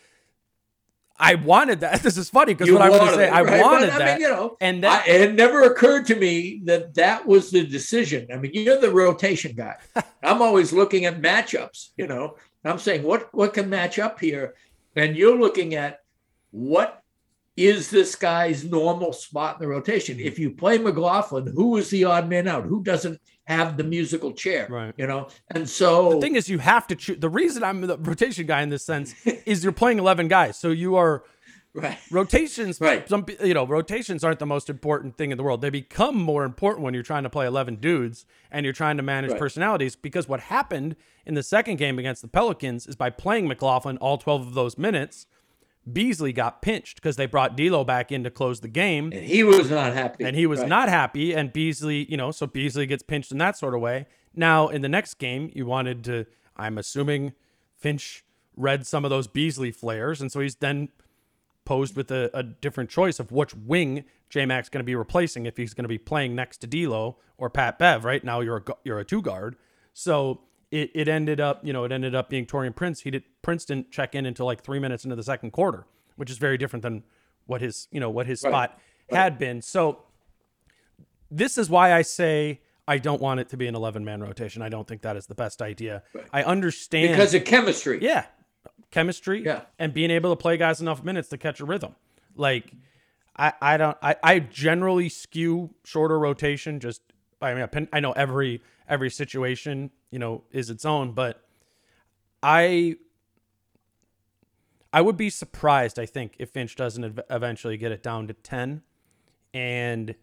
Speaker 2: I wanted that. This is funny because what I was going to say,
Speaker 3: it,
Speaker 2: I
Speaker 3: right? But, I
Speaker 2: that.
Speaker 3: mean, you know,
Speaker 2: and
Speaker 3: I,
Speaker 2: that,
Speaker 3: it never occurred to me that that was the decision. I mean, you're the rotation guy. I'm always looking at matchups. You know, I'm saying what what can match up here, and you're looking at what is this guy's normal spot in the rotation? If you play McLaughlin, who is the odd man out? Who doesn't have the musical chair?
Speaker 2: Right.
Speaker 3: You know, and so
Speaker 2: The thing is, you have to choose. The reason I'm the rotation guy in this sense is you're playing 11 guys, so you are
Speaker 3: right.
Speaker 2: rotations.
Speaker 3: Right.
Speaker 2: Some you know rotations aren't the most important thing in the world. They become more important when you're trying to play 11 dudes and you're trying to manage
Speaker 3: Right.
Speaker 2: personalities. Because what happened in the second game against the Pelicans is by playing McLaughlin all 12 of those minutes, Beasley got pinched because they brought D'Lo back in to close the game
Speaker 3: And he was not happy.
Speaker 2: and he was
Speaker 3: Right.
Speaker 2: not happy. And Beasley, you know, so Beasley gets pinched in that sort of way. Now, in the next game, you wanted to, I'm assuming Finch read some of those Beasley flares. And so he's then posed with a, a different choice of which wing J Mac's going to be replacing if he's going to be playing next to D'Lo or Pat Bev. Right now, you're a, you're a two guard. So it, it ended up, you know, it ended up being Taurean Prince. He did Prince didn't check in until like three minutes into the second quarter, which is very different than what his, you know, what his
Speaker 3: Right.
Speaker 2: spot had been. So this is why I say I don't want it to be an 11 man rotation. I don't think that is the best idea. I understand
Speaker 3: because of chemistry.
Speaker 2: yeah, chemistry
Speaker 3: Yeah.
Speaker 2: and being able to play guys enough minutes to catch a rhythm. Like I, I don't I, I generally skew shorter rotation just I mean I, pin- I know every every situation, you know, is its own, but I I would be surprised, I think, if Finch doesn't ev- eventually get it down to 10. And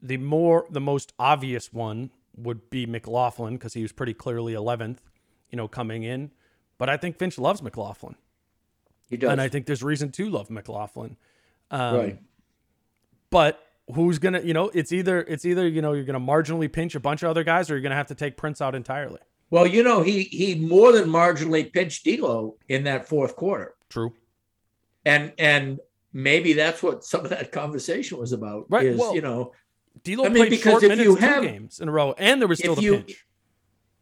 Speaker 2: the more, the most obvious one would be McLaughlin because he was pretty clearly 11th, you know, coming in. But I think Finch loves McLaughlin.
Speaker 3: He does.
Speaker 2: And I think there's reason to love McLaughlin. Um,
Speaker 3: right.
Speaker 2: But who's gonna, you know, it's either it's either you know you're gonna marginally pinch a bunch of other guys, or you're gonna have to take Prince out entirely.
Speaker 3: Well, you know, he he more than marginally pinched D'Lo in that fourth quarter,
Speaker 2: True.
Speaker 3: and and maybe that's what some of that conversation was about.
Speaker 2: Right,
Speaker 3: Is
Speaker 2: well,
Speaker 3: you know,
Speaker 2: D'Lo
Speaker 3: I mean,
Speaker 2: played
Speaker 3: because
Speaker 2: short
Speaker 3: if
Speaker 2: minutes
Speaker 3: you
Speaker 2: two
Speaker 3: have-
Speaker 2: games in a row, and there was still the
Speaker 3: you-
Speaker 2: pinch.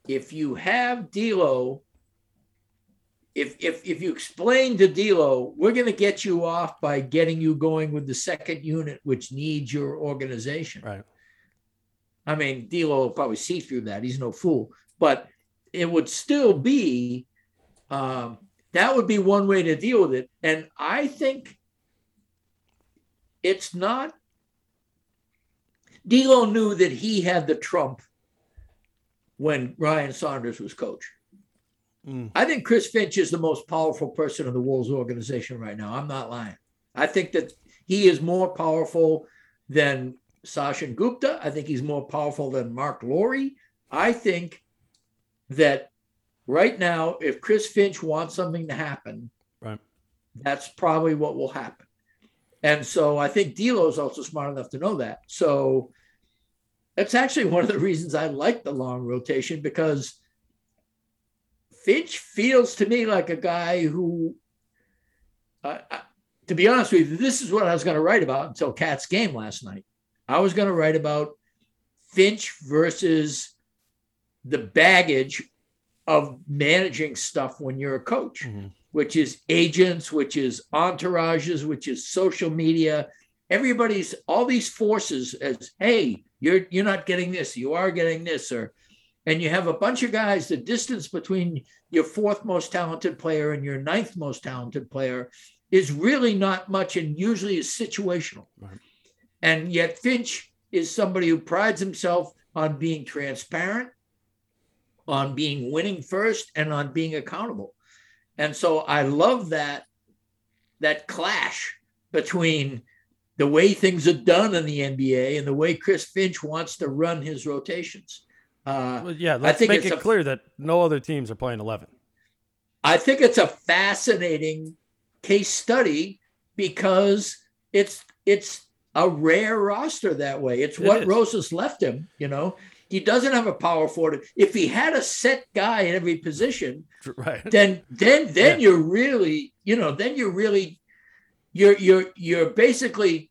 Speaker 3: if you have D'Lo, if if if you explain to D'Lo, we're going to get you off by getting you going with the second unit, which needs your organization.
Speaker 2: Right.
Speaker 3: I mean, D'Lo will probably see through that. He's no fool, but it would still be um, that would be one way to deal with it. And I think it's not. D'Lo knew that he had the trump when Ryan Saunders was coach.
Speaker 2: Mm.
Speaker 3: I think Chris Finch is the most powerful person in the Wolves organization right now. I'm not lying. I think that he is more powerful than Sachin Gupta. I think he's more powerful than Marc Lore. I think that right now, if Chris Finch wants something to happen,
Speaker 2: Right.
Speaker 3: that's probably what will happen. And so I think D'Lo is also smart enough to know that. So that's actually one of the reasons I like the long rotation because Finch feels to me like a guy who, uh, to be honest with you, this is what I was going to write about until KAT's game last night. I was going to write about Finch versus the baggage of managing stuff when you're a coach,
Speaker 2: Mhm.
Speaker 3: which is agents, which is entourages, which is social media. Everybody's all these forces as, hey, you're you're not getting this, you are getting this, or and you have a bunch of guys, the distance between your fourth most talented player and your ninth most talented player is really not much and usually is situational.
Speaker 2: Right.
Speaker 3: And yet Finch is somebody who prides himself on being transparent, on being winning first, and on being accountable. And so I love that that clash between the way things are done in the NBA and the way Chris Finch wants to run his rotations. Uh,
Speaker 2: Well, yeah, let's make it
Speaker 3: a-
Speaker 2: clear that no other teams are playing 11.
Speaker 3: I think it's a fascinating case study because it's it's a rare roster that way. It's
Speaker 2: It
Speaker 3: what
Speaker 2: is.
Speaker 3: Rosas left him. You know, he doesn't have a power forward. If he had a set guy in every position,
Speaker 2: Right.
Speaker 3: then then then
Speaker 2: Yeah.
Speaker 3: you're really you know then you're really you're you're you're basically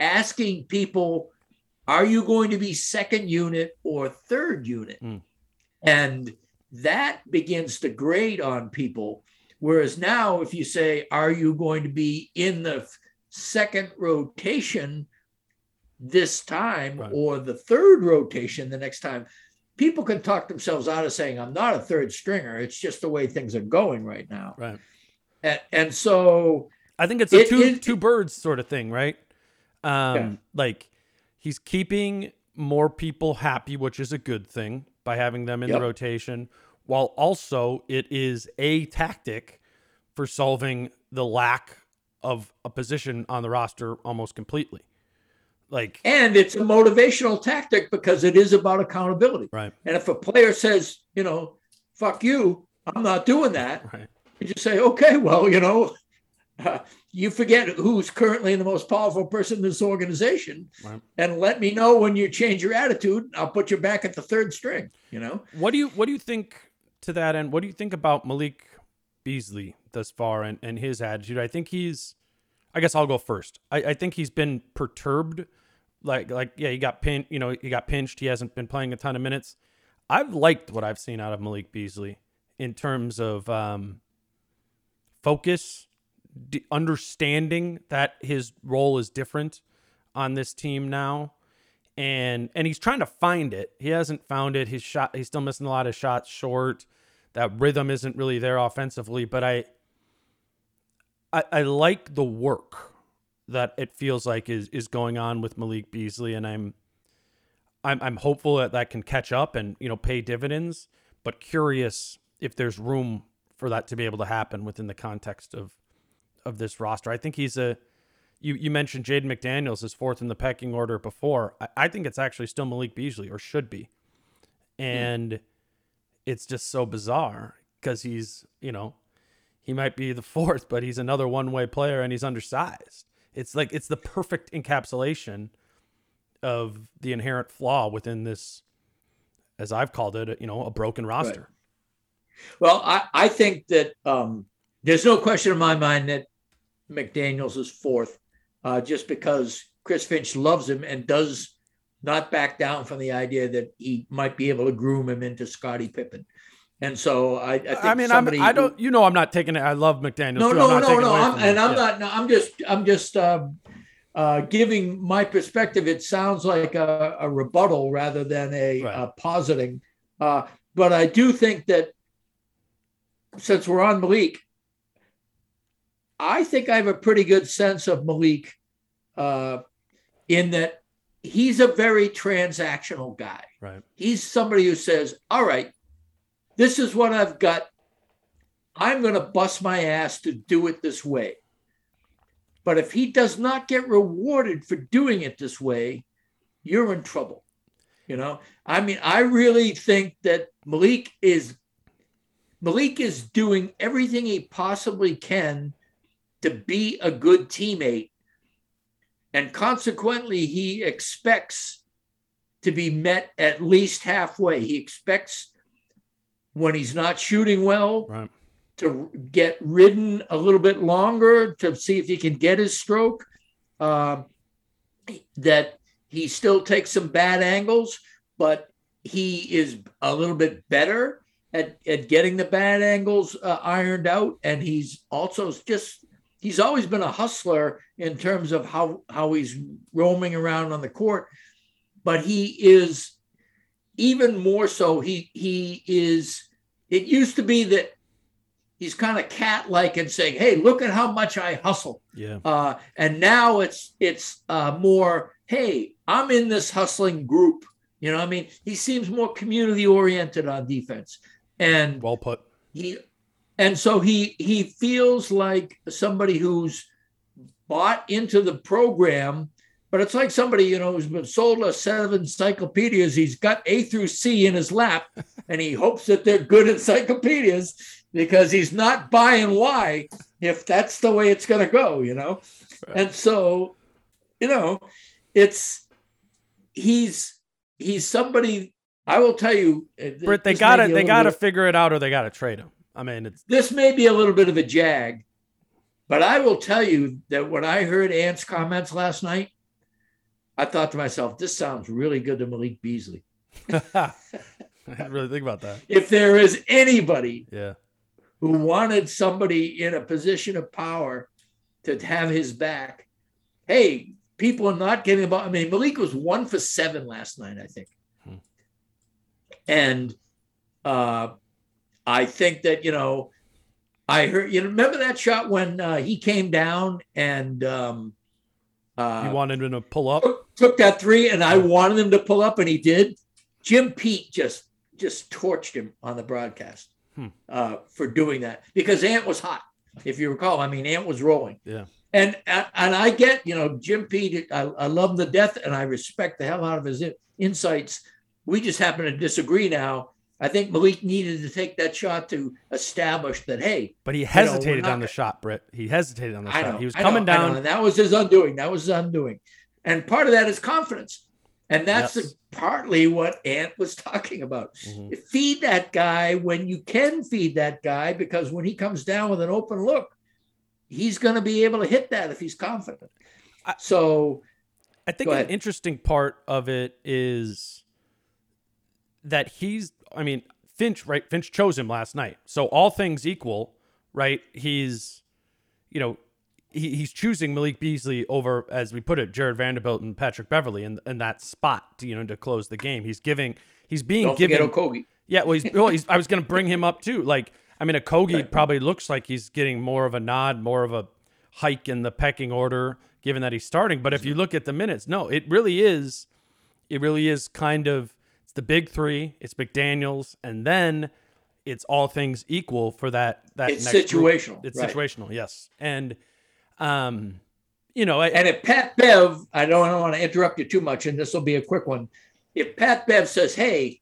Speaker 3: asking people are you going to be second unit or third unit
Speaker 2: Mm.
Speaker 3: and that begins to grade on people whereas now if you say are you going to be in the second rotation this time
Speaker 2: Right.
Speaker 3: or the third rotation the next time people can talk themselves out of saying i'm not a third stringer it's just the way things are going right now
Speaker 2: Right.
Speaker 3: and, and so
Speaker 2: I think it's a
Speaker 3: It-
Speaker 2: two
Speaker 3: it-
Speaker 2: two birds sort of thing, right? Um,
Speaker 3: Yeah.
Speaker 2: like he's keeping more people happy, which is a good thing by having them in
Speaker 3: Yep.
Speaker 2: the rotation, while also it is a tactic for solving the lack of a position on the roster almost completely. Like
Speaker 3: And it's a motivational tactic because it is about accountability.
Speaker 2: right,
Speaker 3: And if a player says, you know, fuck you, I'm not doing that,
Speaker 2: right,
Speaker 3: you just say, okay, well, you know, uh, you forget who's currently the most powerful person in this organization
Speaker 2: Right.
Speaker 3: and let me know when you change your attitude. I'll put you back at the third string, you know?
Speaker 2: What do you what do you think to that end? What do you think about Malik Beasley thus far and, and his attitude? I think he's I guess I'll go first. I, I think he's been perturbed. Like like yeah, he got pinched, you know, he got pinched. He hasn't been playing a ton of minutes. I've liked what I've seen out of Malik Beasley in terms of um, focus, d- understanding that his role is different on this team now and and he's trying to find it. He hasn't found it. His shot he's still missing a lot of shots short. That rhythm isn't really there offensively, but I I, I like the work that it feels like is is going on with Malik Beasley and I'm I'm I'm hopeful that that can catch up and you know pay dividends, but curious if there's room for that to be able to happen within the context of of this roster. I think he's a you you mentioned Jaden McDaniels is fourth in the pecking order before. I, I think it's actually still Malik Beasley or should be, and it's just so bizarre because he's you know he might be the fourth, but he's another one way player and he's undersized. It's like it's the perfect encapsulation of the inherent flaw within this, as I've called it, you know, a broken roster.
Speaker 3: Well, I, I think that um, there's no question in my mind that McDaniels is fourth, uh, just because Chris Finch loves him and does not back down from the idea that he might be able to groom him into Scottie Pippen. And so I, I think
Speaker 2: I mean, I'm, I don't, you know, I'm not taking it. I love McDaniel.
Speaker 3: no,
Speaker 2: too.
Speaker 3: no,
Speaker 2: I'm not
Speaker 3: no, no. I'm, and. I'm
Speaker 2: Yeah.
Speaker 3: not. No, I'm just. I'm just uh, uh, giving my perspective. It sounds like a, a rebuttal rather than a,
Speaker 2: Right.
Speaker 3: a positing. Uh, but I do think that since we're on Malik, I think I have a pretty good sense of Malik, uh, in that he's a very transactional guy
Speaker 2: Right.
Speaker 3: he's somebody who says, All right, this is what I've got. I'm going to bust my ass to do it this way. But if he does not get rewarded for doing it this way, you're in trouble. You know, I mean, I really think that Malik is Malik is doing everything he possibly can to be a good teammate. And consequently, he expects to be met at least halfway. He expects when he's not shooting well
Speaker 2: Right.
Speaker 3: to get ridden a little bit longer to see if he can get his stroke. Um, that he still takes some bad angles, but he is a little bit better at, at getting the bad angles uh, ironed out. And he's also just, he's always been a hustler in terms of how, how he's roaming around on the court. But he is even more so, he, he is, it used to be that he's kind of cat-like and saying, "Hey, look at how much I hustle."
Speaker 2: Yeah.
Speaker 3: Uh, and now it's it's uh, more, "Hey, I'm in this hustling group." You know, what I mean, he seems more community-oriented on defense, and
Speaker 2: Well put.
Speaker 3: he, and so he he feels like somebody who's bought into the program. But it's like somebody, you know, who's been sold a set of encyclopedias. He's got A through C in his lap, and he hopes that they're good encyclopedias because he's not buying why if that's the way it's going to go, you know. And so, you know, it's he's he's somebody. I will tell you, uh,
Speaker 2: Britt, they got to they got to
Speaker 3: bit-
Speaker 2: figure it out or they got to trade him. I mean, it's
Speaker 3: this may be a little bit of a jag, but I will tell you that when I heard Ant's comments last night, I thought to myself, this sounds really good to Malik Beasley.
Speaker 2: I didn't really think about that.
Speaker 3: If there is anybody
Speaker 2: Yeah.
Speaker 3: who wanted somebody in a position of power to have his back, hey, people are not getting about. I mean, Malik was one for seven last night, I think.
Speaker 2: Hmm.
Speaker 3: And uh, I think that, you know, I heard you remember that shot when uh, he came down and um, uh,
Speaker 2: You wanted him to pull up.
Speaker 3: took, took that three, and I wanted him to pull up, and he did. Jim Pete just just torched him on the broadcast
Speaker 2: Hmm.
Speaker 3: uh, for doing that because Ant was hot. If you recall, I mean, Ant was rolling.
Speaker 2: Yeah.
Speaker 3: And and I get, you know, Jim Pete, I, I love him to death, and I respect the hell out of his insights. We just happen to disagree now. I think Malik needed to take that shot to establish that, hey,
Speaker 2: But he hesitated on the shot, Britt. He hesitated on the
Speaker 3: I
Speaker 2: shot.
Speaker 3: know
Speaker 2: he was
Speaker 3: I
Speaker 2: coming
Speaker 3: know, know,
Speaker 2: down.
Speaker 3: and that was his undoing. That was his undoing, and part of that is confidence, and that's
Speaker 2: Yes.
Speaker 3: partly what Ant was talking about.
Speaker 2: Mhm.
Speaker 3: Feed that guy when you can feed that guy, because when he comes down with an open look, he's going to be able to hit that if he's confident.
Speaker 2: I-
Speaker 3: so
Speaker 2: I think an interesting part of it is that he's I mean, Finch, right? Finch chose him last night. So all things equal, right? He's you know, he, he's choosing Malik Beasley over, as we put it, Jarred Vanderbilt and Patrick Beverley in, in that spot, to, you know, to close the game. He's giving, he's being
Speaker 3: don't
Speaker 2: given.
Speaker 3: Okogie.
Speaker 2: Yeah, well, he's, well, he's I was going to bring him up too. Like, I mean, Okogie probably looks like he's getting more of a nod, more of a hike in the pecking order, given that he's starting. But if you look at the minutes, no, it really is, it really is kind of the big three. It's McDaniel's, and then it's all things equal for that. That
Speaker 3: It's
Speaker 2: next group.
Speaker 3: situational,
Speaker 2: It's
Speaker 3: right.
Speaker 2: situational, yes, and um, you know, I,
Speaker 3: And if Pat Bev, I don't, I don't want to interrupt you too much, and this will be a quick one. If Pat Bev says, "Hey,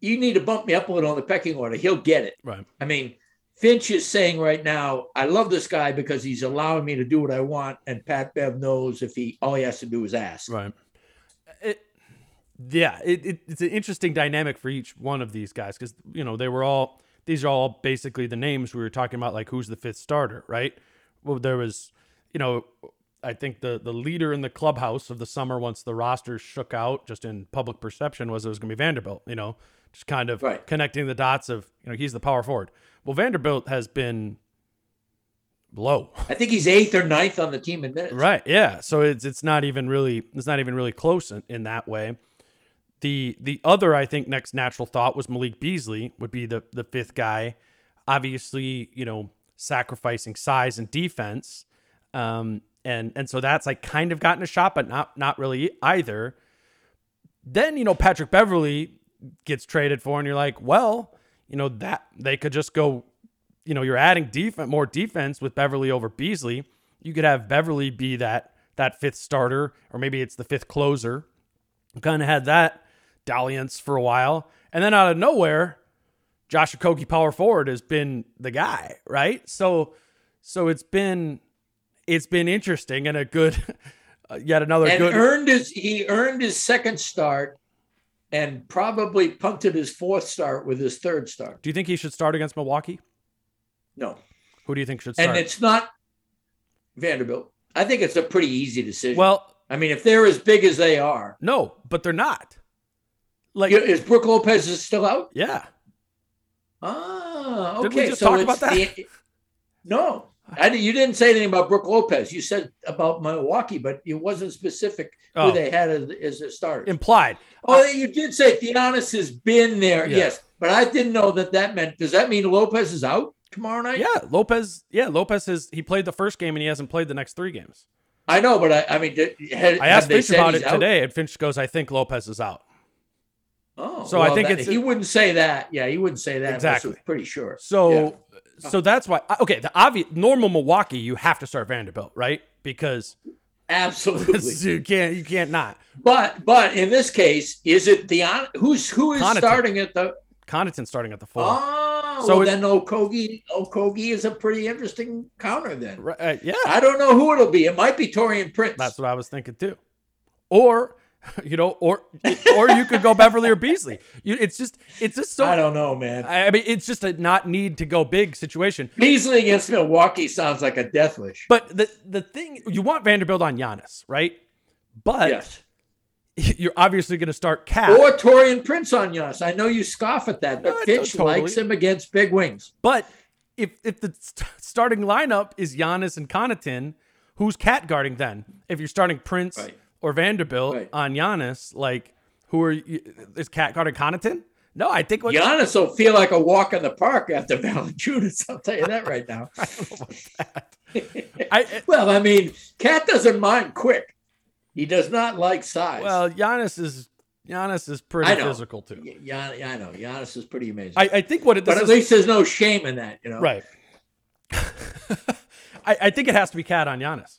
Speaker 3: you need to bump me up a little on the pecking order," he'll get it.
Speaker 2: right.
Speaker 3: I mean, Finch is saying right now, I love this guy because he's allowing me to do what I want. And Pat Bev knows if he all he has to do is ask.
Speaker 2: Right. Yeah, it, it, it's an interesting dynamic for each one of these guys because you know they were all these are all basically the names we were talking about, like who's the fifth starter, right? Well, there was, you know, I think the the leader in the clubhouse of the summer once the roster shook out, just in public perception, was it was going to be Vanderbilt. You know, just kind of
Speaker 3: Right.
Speaker 2: connecting the dots of you know he's the power forward. Well, Vanderbilt has been low.
Speaker 3: I think he's eighth or ninth on the team in minutes.
Speaker 2: Right. Yeah. So it's it's not even really it's not even really close in, in that way. The the other I think next natural thought was Malik Beasley would be the the fifth guy. Obviously, you know, sacrificing size and defense. Um and and so that's like kind of gotten a shot, but not not really either. Then, you know, Patrick Beverley gets traded for, and you're like, well, you know, that they could just go you know, you're adding defense, more defense with Beverley over Beasley. You could have Beverley be that that fifth starter, or maybe it's the fifth closer. Kind of had that dalliance for a while, and then out of nowhere, Josh Okogie, power forward, has been the guy, right? So, so it's been it's been interesting and a good, yet another
Speaker 3: And
Speaker 2: good.
Speaker 3: earned his he earned his second start and probably punted his fourth start with his third start.
Speaker 2: Do you think he should start against Milwaukee?
Speaker 3: No.
Speaker 2: Who do you think should start?
Speaker 3: And it's not Vanderbilt. I think it's a pretty easy decision.
Speaker 2: well,
Speaker 3: I mean, if they're as big as they are,
Speaker 2: no, but they're not. Like,
Speaker 3: is Brook Lopez is still out?
Speaker 2: yeah,
Speaker 3: Ah, okay.
Speaker 2: Didn't we just
Speaker 3: so
Speaker 2: talk about that?
Speaker 3: the- no, I, you didn't say anything about Brook Lopez. You said about Milwaukee, but it wasn't specific
Speaker 2: Oh.
Speaker 3: who they had as, as a starter.
Speaker 2: implied.
Speaker 3: oh, you did say Giannis has been there,
Speaker 2: Yeah.
Speaker 3: yes, but I didn't know that that meant. Does that mean Lopez is out tomorrow night?
Speaker 2: Yeah, Lopez. Yeah, Lopez has he played the first game and he hasn't played the next three games.
Speaker 3: I know, but I, I mean, did, had,
Speaker 2: I asked Finch about it
Speaker 3: out?
Speaker 2: today, and Finch goes, "I think Lopez is out."
Speaker 3: Oh,
Speaker 2: So I think
Speaker 3: that-
Speaker 2: it's-
Speaker 3: he wouldn't say that. Yeah, he wouldn't say that.
Speaker 2: Exactly.
Speaker 3: pretty sure.
Speaker 2: So,
Speaker 3: Yeah.
Speaker 2: so that's why. Okay, the obvious normal Milwaukee, you have to start Vanderbilt, right? Because
Speaker 3: Absolutely.
Speaker 2: you can't, you can't not.
Speaker 3: But but in this case, is it the who's who is
Speaker 2: Connaughton.
Speaker 3: starting at the?
Speaker 2: Connaughton starting at the four.
Speaker 3: Oh,
Speaker 2: So
Speaker 3: well, then Okogie Okogie is a pretty interesting counter. Then
Speaker 2: Right, uh, yeah,
Speaker 3: I don't know who it'll be. It might be Taurean Prince.
Speaker 2: that's what I was thinking too. Or, you know, or or you could go Beverley or Beasley. You, it's just, it's just so.
Speaker 3: I don't know, man.
Speaker 2: I I mean, it's just a not need to go big situation.
Speaker 3: Beasley against Milwaukee sounds like a death wish.
Speaker 2: But the the thing you want Vanderbilt on Giannis, right? But
Speaker 3: yes.
Speaker 2: you're obviously going to start KAT.
Speaker 3: Or Taurean Prince on Giannis. I know you scoff at that, but uh,
Speaker 2: No, I
Speaker 3: Finch
Speaker 2: totally-
Speaker 3: likes him against big wings.
Speaker 2: But if if the st- starting lineup is Giannis and Connaughton, who's KAT guarding then? If you're starting Prince
Speaker 3: Right.
Speaker 2: Or Vanderbilt
Speaker 3: Right.
Speaker 2: on Giannis, like who are you, is KAT guarding Connaughton? No, I think what
Speaker 3: Giannis will feel like a walk in the park after Valanciunas. I'll tell you that right now.
Speaker 2: I,
Speaker 3: well, I mean, KAT doesn't mind quick. He does not like size.
Speaker 2: well, Giannis is Giannis is pretty physical too.
Speaker 3: Yeah, I know. Giannis is pretty amazing.
Speaker 2: I, I think what it
Speaker 3: but at
Speaker 2: is,
Speaker 3: least there's no shame in that, you know.
Speaker 2: right. I, I think it has to be KAT on Giannis.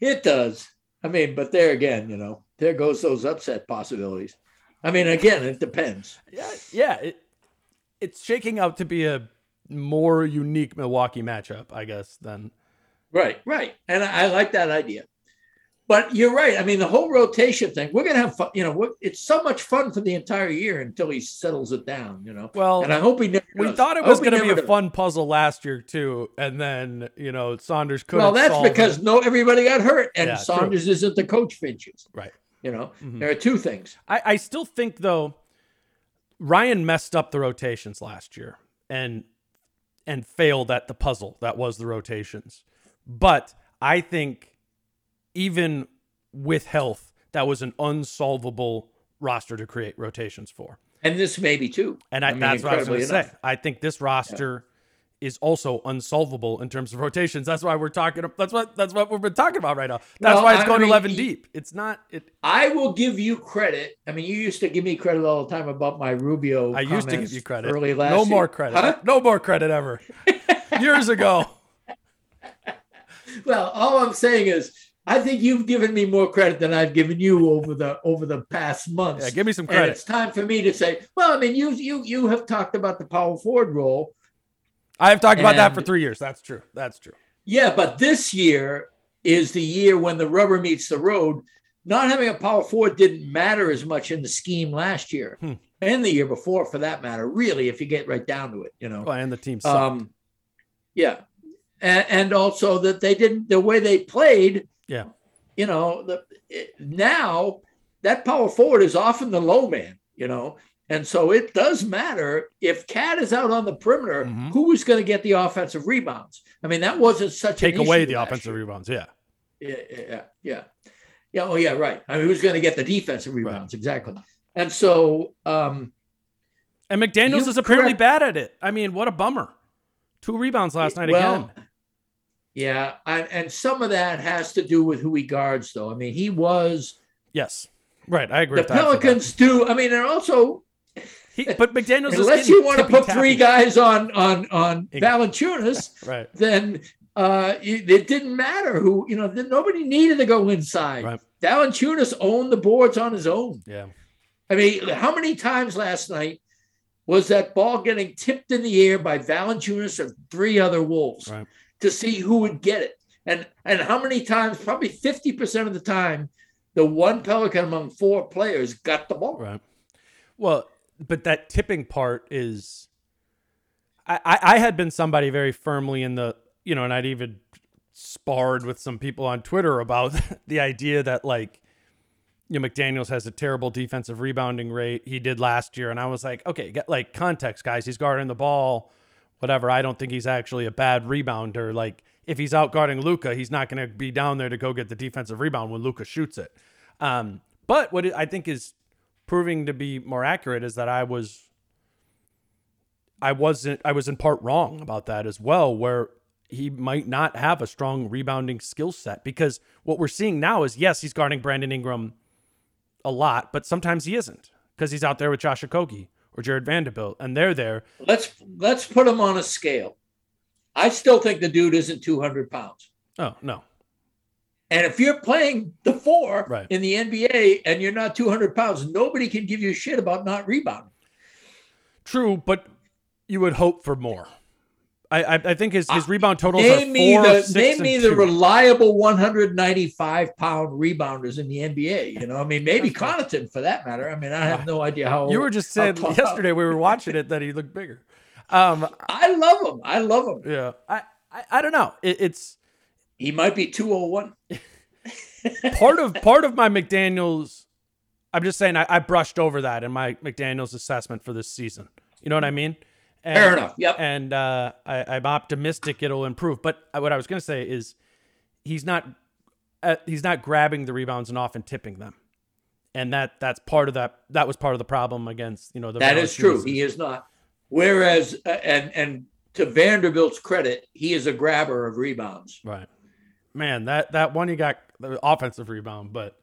Speaker 3: It does. I mean, but there again, you know, there goes those upset possibilities. I mean, again, it depends.
Speaker 2: Yeah, yeah. It, it's shaking out to be a more unique Milwaukee matchup, I guess, than
Speaker 3: Right, right. And I, I like that idea. But you're right. I mean, the whole rotation thing, we're going to have fun. You know, it's so much fun for the entire year until he settles it down, you know.
Speaker 2: well.
Speaker 3: and I hope he never
Speaker 2: we
Speaker 3: does.
Speaker 2: thought it was going to be a
Speaker 3: does.
Speaker 2: fun puzzle last year too, and then you know Saunders couldn't.
Speaker 3: Well, that's because
Speaker 2: it.
Speaker 3: no, everybody got hurt, and
Speaker 2: Yeah, true.
Speaker 3: Saunders isn't the coach Finches.
Speaker 2: right.
Speaker 3: You know,
Speaker 2: Mhm.
Speaker 3: there are two things.
Speaker 2: I, I still think though Ryan messed up the rotations last year and and failed at the puzzle that was the rotations. But I think even with health, that was an unsolvable roster to create rotations for.
Speaker 3: And this maybe too.
Speaker 2: And I,
Speaker 3: mean,
Speaker 2: that's what I was going to say. I think this roster is also unsolvable in terms of rotations. That's why we're talking. That's what that's what we've been talking about right now. That's
Speaker 3: Well,
Speaker 2: why it's
Speaker 3: I
Speaker 2: going
Speaker 3: mean,
Speaker 2: eleven deep. It's not. It.
Speaker 3: I will give you credit. I mean, you used to give me credit all the time about my Rubio.
Speaker 2: I used to give you credit.
Speaker 3: early last
Speaker 2: no
Speaker 3: year.
Speaker 2: more credit.
Speaker 3: Huh?
Speaker 2: No more credit ever. Years ago.
Speaker 3: Well, all I'm saying is, I think you've given me more credit than I've given you over the over the past months.
Speaker 2: Yeah, give me some
Speaker 3: And
Speaker 2: credit.
Speaker 3: it's time for me to say, well, I mean, you you you have talked about the power forward role.
Speaker 2: I've talked about that for three years. That's true. That's true.
Speaker 3: Yeah, but this year is the year when the rubber meets the road. Not having a power forward didn't matter as much in the scheme last year
Speaker 2: Hmm.
Speaker 3: and the year before, for that matter. Really, if you get right down to it, you know.
Speaker 2: And the team sucked.
Speaker 3: Um, yeah, and, and also that they didn't the way they played.
Speaker 2: Yeah.
Speaker 3: you know, the it, now that power forward is often the low man. You know, and so it does matter if KAT is out on the perimeter.
Speaker 2: Mhm.
Speaker 3: Who is going to get the offensive rebounds? I mean, that wasn't such
Speaker 2: a
Speaker 3: Take
Speaker 2: away the offensive
Speaker 3: year.
Speaker 2: rebounds. Yeah.
Speaker 3: Yeah, yeah, yeah, yeah. Yeah, Oh, yeah. Right. I mean, who's going to get the defensive rebounds? Exactly. And so, um,
Speaker 2: And McDaniels is apparently
Speaker 3: correct-
Speaker 2: bad at it. I mean, what a bummer. Two rebounds last night
Speaker 3: well,
Speaker 2: again.
Speaker 3: Yeah, and, and some of that has to do with who he guards, though. I mean, he was
Speaker 2: Yes. Right. I agree
Speaker 3: the
Speaker 2: with that. for that.
Speaker 3: Pelicans do. I mean, they're also,
Speaker 2: He, but McDaniels is
Speaker 3: unless you want to put
Speaker 2: tippy-tappy.
Speaker 3: three guys on on on Valanciunas,
Speaker 2: Right.
Speaker 3: then uh, it, didn't matter who. You know, nobody needed to go inside.
Speaker 2: Right.
Speaker 3: Valanciunas owned the boards on his own.
Speaker 2: Yeah.
Speaker 3: I mean, how many times last night was that ball getting tipped in the air by Valanciunas and three other Wolves
Speaker 2: Right.
Speaker 3: To see who would get it? And and how many times? Probably fifty percent of the time, the one Pelican among four players got the ball.
Speaker 2: Right. Well, but that tipping part is. I, I, I had been somebody very firmly in the, you know, and I'd even sparred with some people on Twitter about the idea that, like, you know, McDaniels has a terrible defensive rebounding rate. He did last year. And I was like, okay, get, like, context, guys. He's guarding the ball, whatever. I don't think he's actually a bad rebounder. Like, if he's out guarding Luka, he's not going to be down there to go get the defensive rebound when Luka shoots it. Um, but what I think is proving to be more accurate is that I was I wasn't I was in part wrong about that as well where he might not have a strong rebounding skill set because what we're seeing now is yes he's guarding Brandon Ingram a lot but sometimes he isn't because he's out there with Josh Okogie or Jarred Vanderbilt and they're there
Speaker 3: Let's let's put him on a scale. I still think the dude isn't two hundred pounds.
Speaker 2: oh no
Speaker 3: And if you're playing the four
Speaker 2: Right.
Speaker 3: in the NBA and you're not 200 pounds, nobody can give you shit about not rebounding.
Speaker 2: true but you would hope for more I I, I think his, his rebound totals
Speaker 3: Name
Speaker 2: are
Speaker 3: me
Speaker 2: four,
Speaker 3: the
Speaker 2: six,
Speaker 3: name me the
Speaker 2: two.
Speaker 3: reliable 195 pound rebounders in the NBA. You know, I mean, maybe. Connaughton for that matter. I mean, I have no idea how
Speaker 2: you were just saying yesterday we were watching it that he looked bigger um
Speaker 3: I love him. I love him.
Speaker 2: yeah I I, I don't know it, it's
Speaker 3: He might be 201.
Speaker 2: part of part of my McDaniel's. I'm just saying I, I brushed over that in my McDaniel's assessment for this season. You know what I mean? And,
Speaker 3: Fair enough. Yep.
Speaker 2: And uh, I, I'm optimistic it'll improve. But what I was going to say is, he's not uh, he's not grabbing the rebounds and often tipping them. and that that's part of that. That was part of the problem against you know the.
Speaker 3: That is true. He is not. Whereas, uh, and and to Vanderbilt's credit, he is a grabber of rebounds.
Speaker 2: Right. Man, that that one he got the offensive rebound, but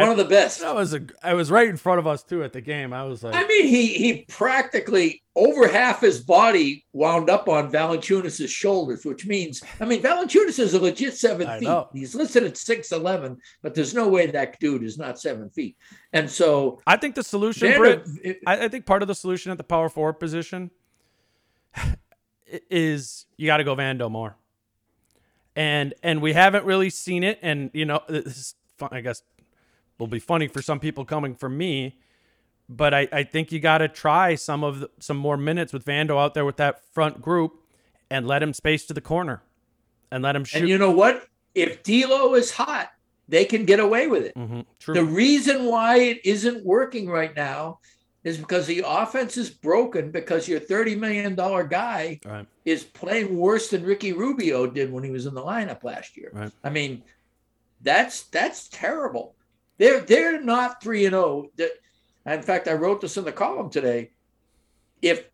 Speaker 3: One
Speaker 2: I-
Speaker 3: of the best.
Speaker 2: that was a I was right in front of us too at the game. I was like,
Speaker 3: I mean, he he practically over half his body wound up on Valanciunas' shoulders, which means, I mean, Valanciunas is a legit seven
Speaker 2: I
Speaker 3: feet.
Speaker 2: know.
Speaker 3: He's listed at six eleven, but there's no way that dude is not seven feet. And so,
Speaker 2: I think the solution, Britt, I, I think part of the solution at the power forward position is you got to go Vando more, and and we haven't really seen it. And you know, this is fun, I guess will be funny for some people coming from me, but I I think you got to try some of the, some more minutes with Vando out there with that front group, and let him space to the corner, and let him shoot.
Speaker 3: and you know what? If D'Lo is hot, they can get away with it.
Speaker 2: Mhm, true.
Speaker 3: The reason why it isn't working right now is because the offense is broken because your $30 million guy
Speaker 2: right.
Speaker 3: is playing worse than Ricky Rubio did when he was in the lineup last year.
Speaker 2: Right.
Speaker 3: I mean, that's that's terrible. They're they're not three and oh. zero. In fact, I wrote this in the column today. If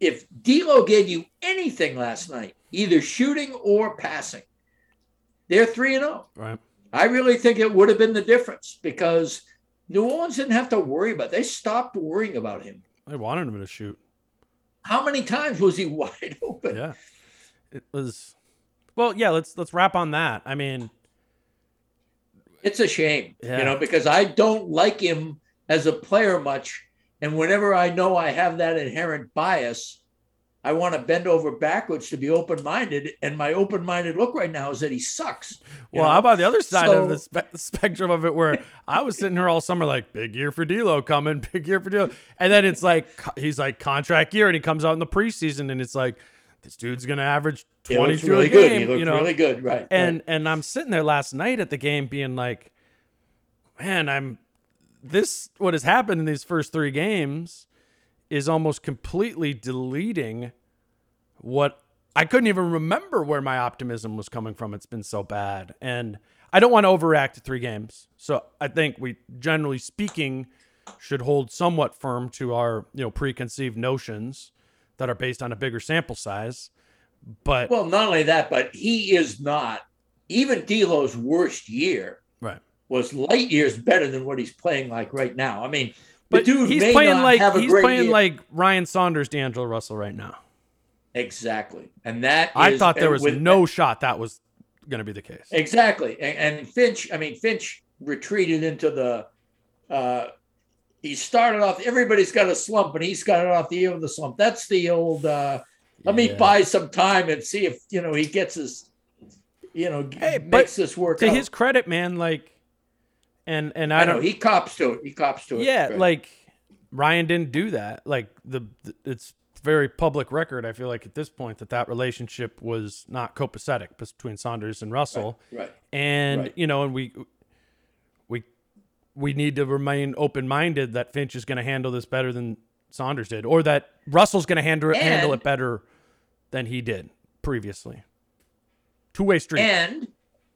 Speaker 3: if D'Lo gave you anything last night, either shooting or passing, they're three and zero.
Speaker 2: Right.
Speaker 3: I really think it would have been the difference because New Orleans didn't have to worry about. It. They stopped worrying about him.
Speaker 2: They wanted him to shoot.
Speaker 3: How many times was he wide open?
Speaker 2: yeah it was well yeah let's let's wrap on that i mean
Speaker 3: It's a shame,
Speaker 2: Yeah.
Speaker 3: you know, because I don't like him as a player much. And whenever I know I have that inherent bias, I want to bend over backwards to be open minded. And my open minded look right now is that he sucks.
Speaker 2: well
Speaker 3: know?
Speaker 2: how about the other side of the spe- spectrum of it where i was sitting here all summer like big year for D'Lo coming big year for D'Lo. and then it's like he's like contract year and he comes out in the preseason and it's like this dude's gonna average
Speaker 3: He
Speaker 2: 20
Speaker 3: really
Speaker 2: a
Speaker 3: good.
Speaker 2: game
Speaker 3: He looked
Speaker 2: you know
Speaker 3: really good, right?
Speaker 2: and
Speaker 3: right.
Speaker 2: and I'm sitting there last night at the game being like, man, I'm this what has happened in these first three games is almost completely deleting what I couldn't even remember where my optimism was coming from. It's been so bad. And I don't want to overreact to three games. So I think we generally speaking should hold somewhat firm to our, you know, preconceived notions that are based on a bigger sample size. But
Speaker 3: well, not only that, but he is not even D'Lo's worst year
Speaker 2: right.
Speaker 3: was light years better than what he's playing like right now. I mean,
Speaker 2: But
Speaker 3: dude
Speaker 2: he's playing like he's playing
Speaker 3: year.
Speaker 2: like Ryan Saunders, D'Angelo Russell right now.
Speaker 3: exactly, and that
Speaker 2: I
Speaker 3: is-
Speaker 2: thought there was no shot that was going to be the case.
Speaker 3: exactly, and, and Finch. I mean, Finch retreated into the. Uh, he started off. Everybody's got a slump, and he started off the year with a slump. That's the old. Uh, Let me buy some time and see if you know he gets his. You know,
Speaker 2: Hey, but
Speaker 3: makes this work
Speaker 2: To
Speaker 3: out.
Speaker 2: his credit, man, like, and and I,
Speaker 3: I
Speaker 2: don't.
Speaker 3: Know, he cops to it. He cops to it.
Speaker 2: yeah,
Speaker 3: Right.
Speaker 2: like Ryan didn't do that. Like the, the it's very public record. I feel like at this point that that relationship was not copacetic between Saunders and Russell.
Speaker 3: right.
Speaker 2: and
Speaker 3: Right.
Speaker 2: you know, and we we we need to remain open minded that Finch is going to handle this better than Saunders did, or that Russell's going to handle it, handle it better than he did previously. Two way street.
Speaker 3: And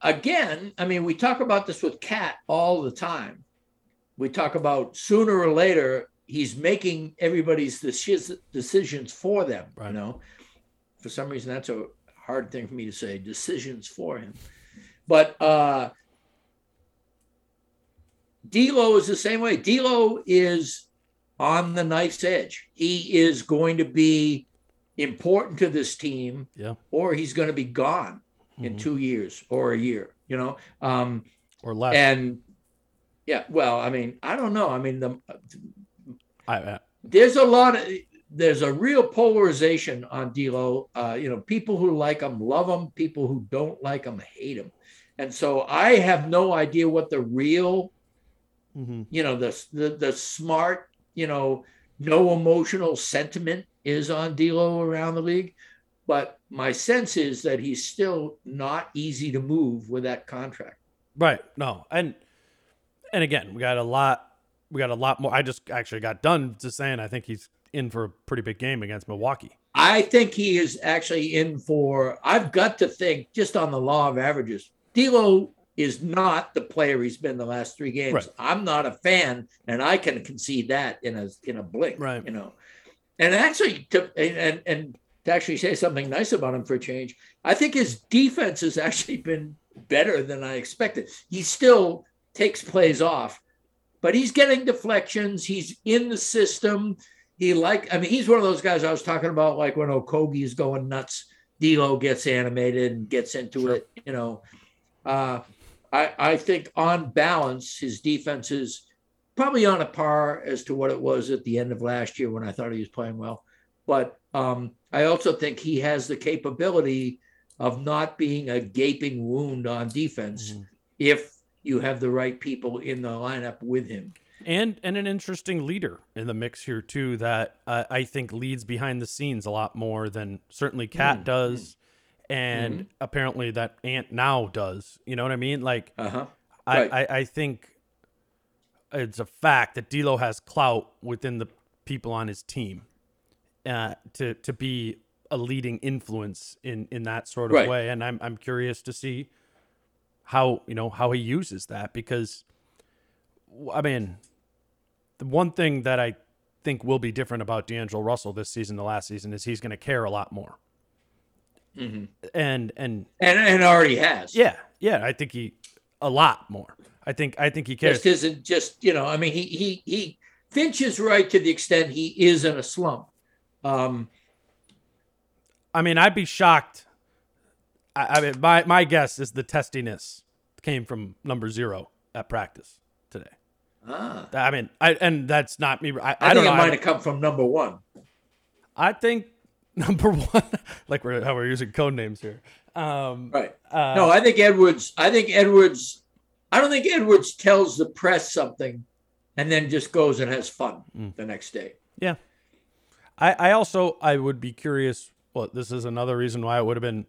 Speaker 3: again, I mean, we talk about this with KAT all the time. We talk about sooner or later he's making everybody's decisions for them.
Speaker 2: Right.
Speaker 3: You know, for some reason that's a hard thing for me to say. Decisions for him, but uh, D'Lo is the same way. D'Lo is on the knife's edge. He is going to be important to this team
Speaker 2: yeah,
Speaker 3: or he's going to be gone in
Speaker 2: Mhm.
Speaker 3: two years or a year, you know? Um,
Speaker 2: or less.
Speaker 3: and yeah, well, I mean, I don't know. I mean, the,
Speaker 2: I, I,
Speaker 3: there's a lot of, there's a real polarization on D'Lo. Uh, you know, people who like him love him. People who don't like him hate him. And so I have no idea what the real,
Speaker 2: mhm.
Speaker 3: you know, the the, the smart, you know, no emotional sentiment is on D'Lo around the league. But my sense is that he's still not easy to move with that contract.
Speaker 2: right. No, and and again, we got a lot. We got a lot more. I just actually got done just saying I think he's in for a pretty big game against Milwaukee.
Speaker 3: I think he is actually in for. I've got to think just on the law of averages. D'Lo is not the player he's been the last three games.
Speaker 2: Right.
Speaker 3: I'm not a fan, and I can concede that in a in a blink.
Speaker 2: Right.
Speaker 3: You know, and actually to and and to actually say something nice about him for a change, I think his defense has actually been better than I expected. He still takes plays off, but he's getting deflections. He's in the system. He like, I mean, he's one of those guys I was talking about, like when Okogie is going nuts, D'Lo gets animated and gets into
Speaker 2: Sure.
Speaker 3: it. You know, uh, I I think on balance, his defense is probably on a par as to what it was at the end of last year when I thought he was playing well. But um, I also think he has the capability of not being a gaping wound on defense
Speaker 2: Mhm.
Speaker 3: if you have the right people in the lineup with him.
Speaker 2: and and an interesting leader in the mix here too that uh, I think leads behind the scenes a lot more than certainly KAT
Speaker 3: Mm,
Speaker 2: does, and apparently that Ant now does. You know what I mean? Like
Speaker 3: Uh huh.
Speaker 2: I,
Speaker 3: Right.
Speaker 2: I I think it's a fact that D'Lo has clout within the people on his team uh, to to be a leading influence in in that sort of
Speaker 3: Right.
Speaker 2: way, and I'm I'm curious to see how you know how he uses that because I mean the one thing that I think will be different about D'Angelo Russell this season, the last season, is he's going to care a lot more.
Speaker 3: Mhm.
Speaker 2: And and
Speaker 3: And and already has.
Speaker 2: yeah, yeah, I think he a lot more. I think I think he cares.
Speaker 3: Just isn't just you know. I mean, he he he Finch is right to the extent he is in a slump. Um,
Speaker 2: I mean, I'd be shocked. I, I mean, my my guess is the testiness came from number zero at practice today.
Speaker 3: ah,
Speaker 2: I mean, I and that's not me. I,
Speaker 3: I,
Speaker 2: I, don't
Speaker 3: think
Speaker 2: know.
Speaker 3: it might have come from number one.
Speaker 2: I think number one, like we're how we're using code names here. Um,
Speaker 3: Right.
Speaker 2: uh,
Speaker 3: No, I think Edwards. I think Edwards. I don't think Edwards tells the press something, and then just goes and has fun
Speaker 2: Mm.
Speaker 3: the next day.
Speaker 2: Yeah. I, I also I would be curious. Well, this is another reason why it would have been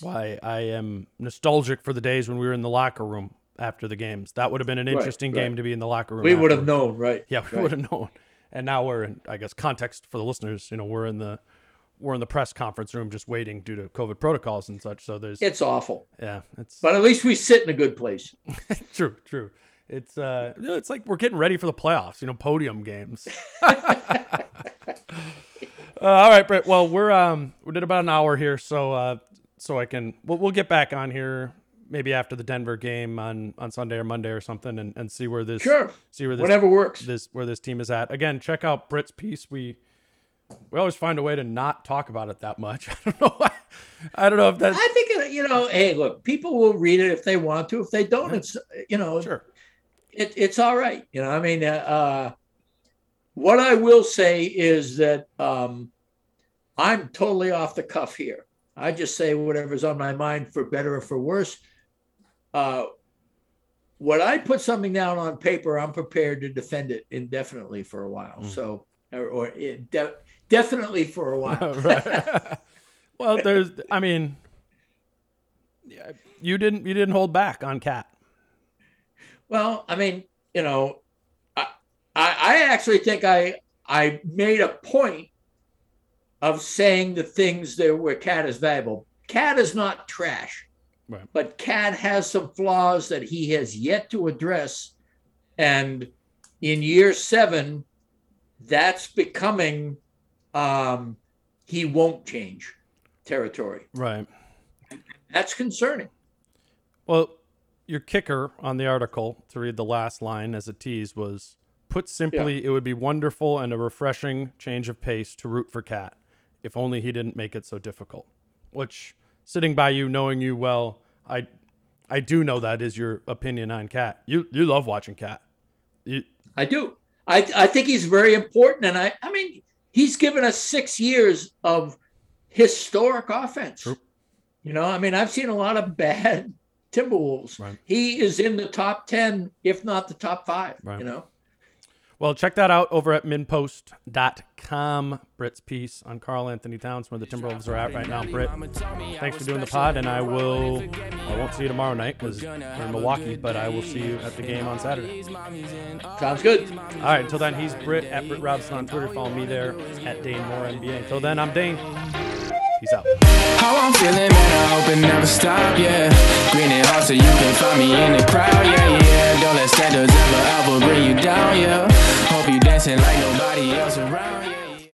Speaker 2: why I am nostalgic for the days when we were in the locker room after the games. That would have been an
Speaker 3: Right,
Speaker 2: interesting game to be in the locker room.
Speaker 3: We would have known, right?
Speaker 2: Yeah, we
Speaker 3: right.
Speaker 2: would have known. And now we're in I guess context for the listeners, you know, we're in the we're in the press conference room just waiting due to COVID protocols and such. So there's
Speaker 3: It's awful,
Speaker 2: yeah, it's
Speaker 3: but at least we sit in a good place.
Speaker 2: true, true. It's uh it's like we're getting ready for the playoffs, you know, podium games. Uh, all right, Britt. Well, we're um we did about an hour here, so uh so I can we'll, we'll get back on here maybe after the Denver game on on Sunday or Monday or something and, and see where this
Speaker 3: Sure,
Speaker 2: see where this
Speaker 3: whatever works.
Speaker 2: this where this team is at. Again, check out Britt's piece. We we always find a way to not talk about it that much. I don't know. why- I don't know if that's
Speaker 3: I think you know. Hey, look, people will read it if they want to. If they don't, it's you know,
Speaker 2: sure.
Speaker 3: it, it's all right. You know, I mean, uh, uh, what I will say is that um, I'm totally off the cuff here. I just say whatever's on my mind, for better or for worse. Uh, when I put something down on paper, I'm prepared to defend it indefinitely for a while.
Speaker 2: Mm.
Speaker 3: So, or, or it de- definitely for a while.
Speaker 2: right. well, there's I mean yeah, you didn't you didn't hold back on KAT.
Speaker 3: Well, I mean, you know, I, I I actually think I I made a point of saying the things that where KAT is valuable. KAT is not trash,
Speaker 2: Right.
Speaker 3: but KAT has some flaws that he has yet to address, and in year seven, that's becoming um, he won't change territory.
Speaker 2: Right.
Speaker 3: That's concerning.
Speaker 2: Well, your kicker on the article to read the last line as a tease was put simply, it would be wonderful and a refreshing change of pace to root for KAT, if only he didn't make it so difficult. Which, sitting by you, knowing you well, I, I do know that is your opinion on KAT. You you love watching KAT. You,
Speaker 3: I do. I, I think he's very important. And I, I mean, he's given us six years of historic offense.
Speaker 2: True.
Speaker 3: You know, I mean, I've seen a lot of bad Timberwolves.
Speaker 2: Right.
Speaker 3: He is in the top 10, if not the top five,
Speaker 2: Right.
Speaker 3: you know?
Speaker 2: Well, check that out over at minnpost.com. Britt's piece on Karl-Anthony Towns, where the Timberwolves are at right now. Britt, thanks for doing the pod, and I will. I won't see you tomorrow night because we're in Milwaukee, but I will see you at the game on Saturday.
Speaker 3: Sounds good.
Speaker 2: All right, until then, he's Britt at Britt Robson on Twitter. Follow me there at Dane Moore NBA. Until then, I'm Dane. Peace out.
Speaker 1: How I'm feeling, man, I hope it never stop, yeah. Green and hard so you can find me in the crowd, yeah, yeah. Don't let standards ever, ever bring you down, yeah. Hope you dancing like nobody else around, yeah.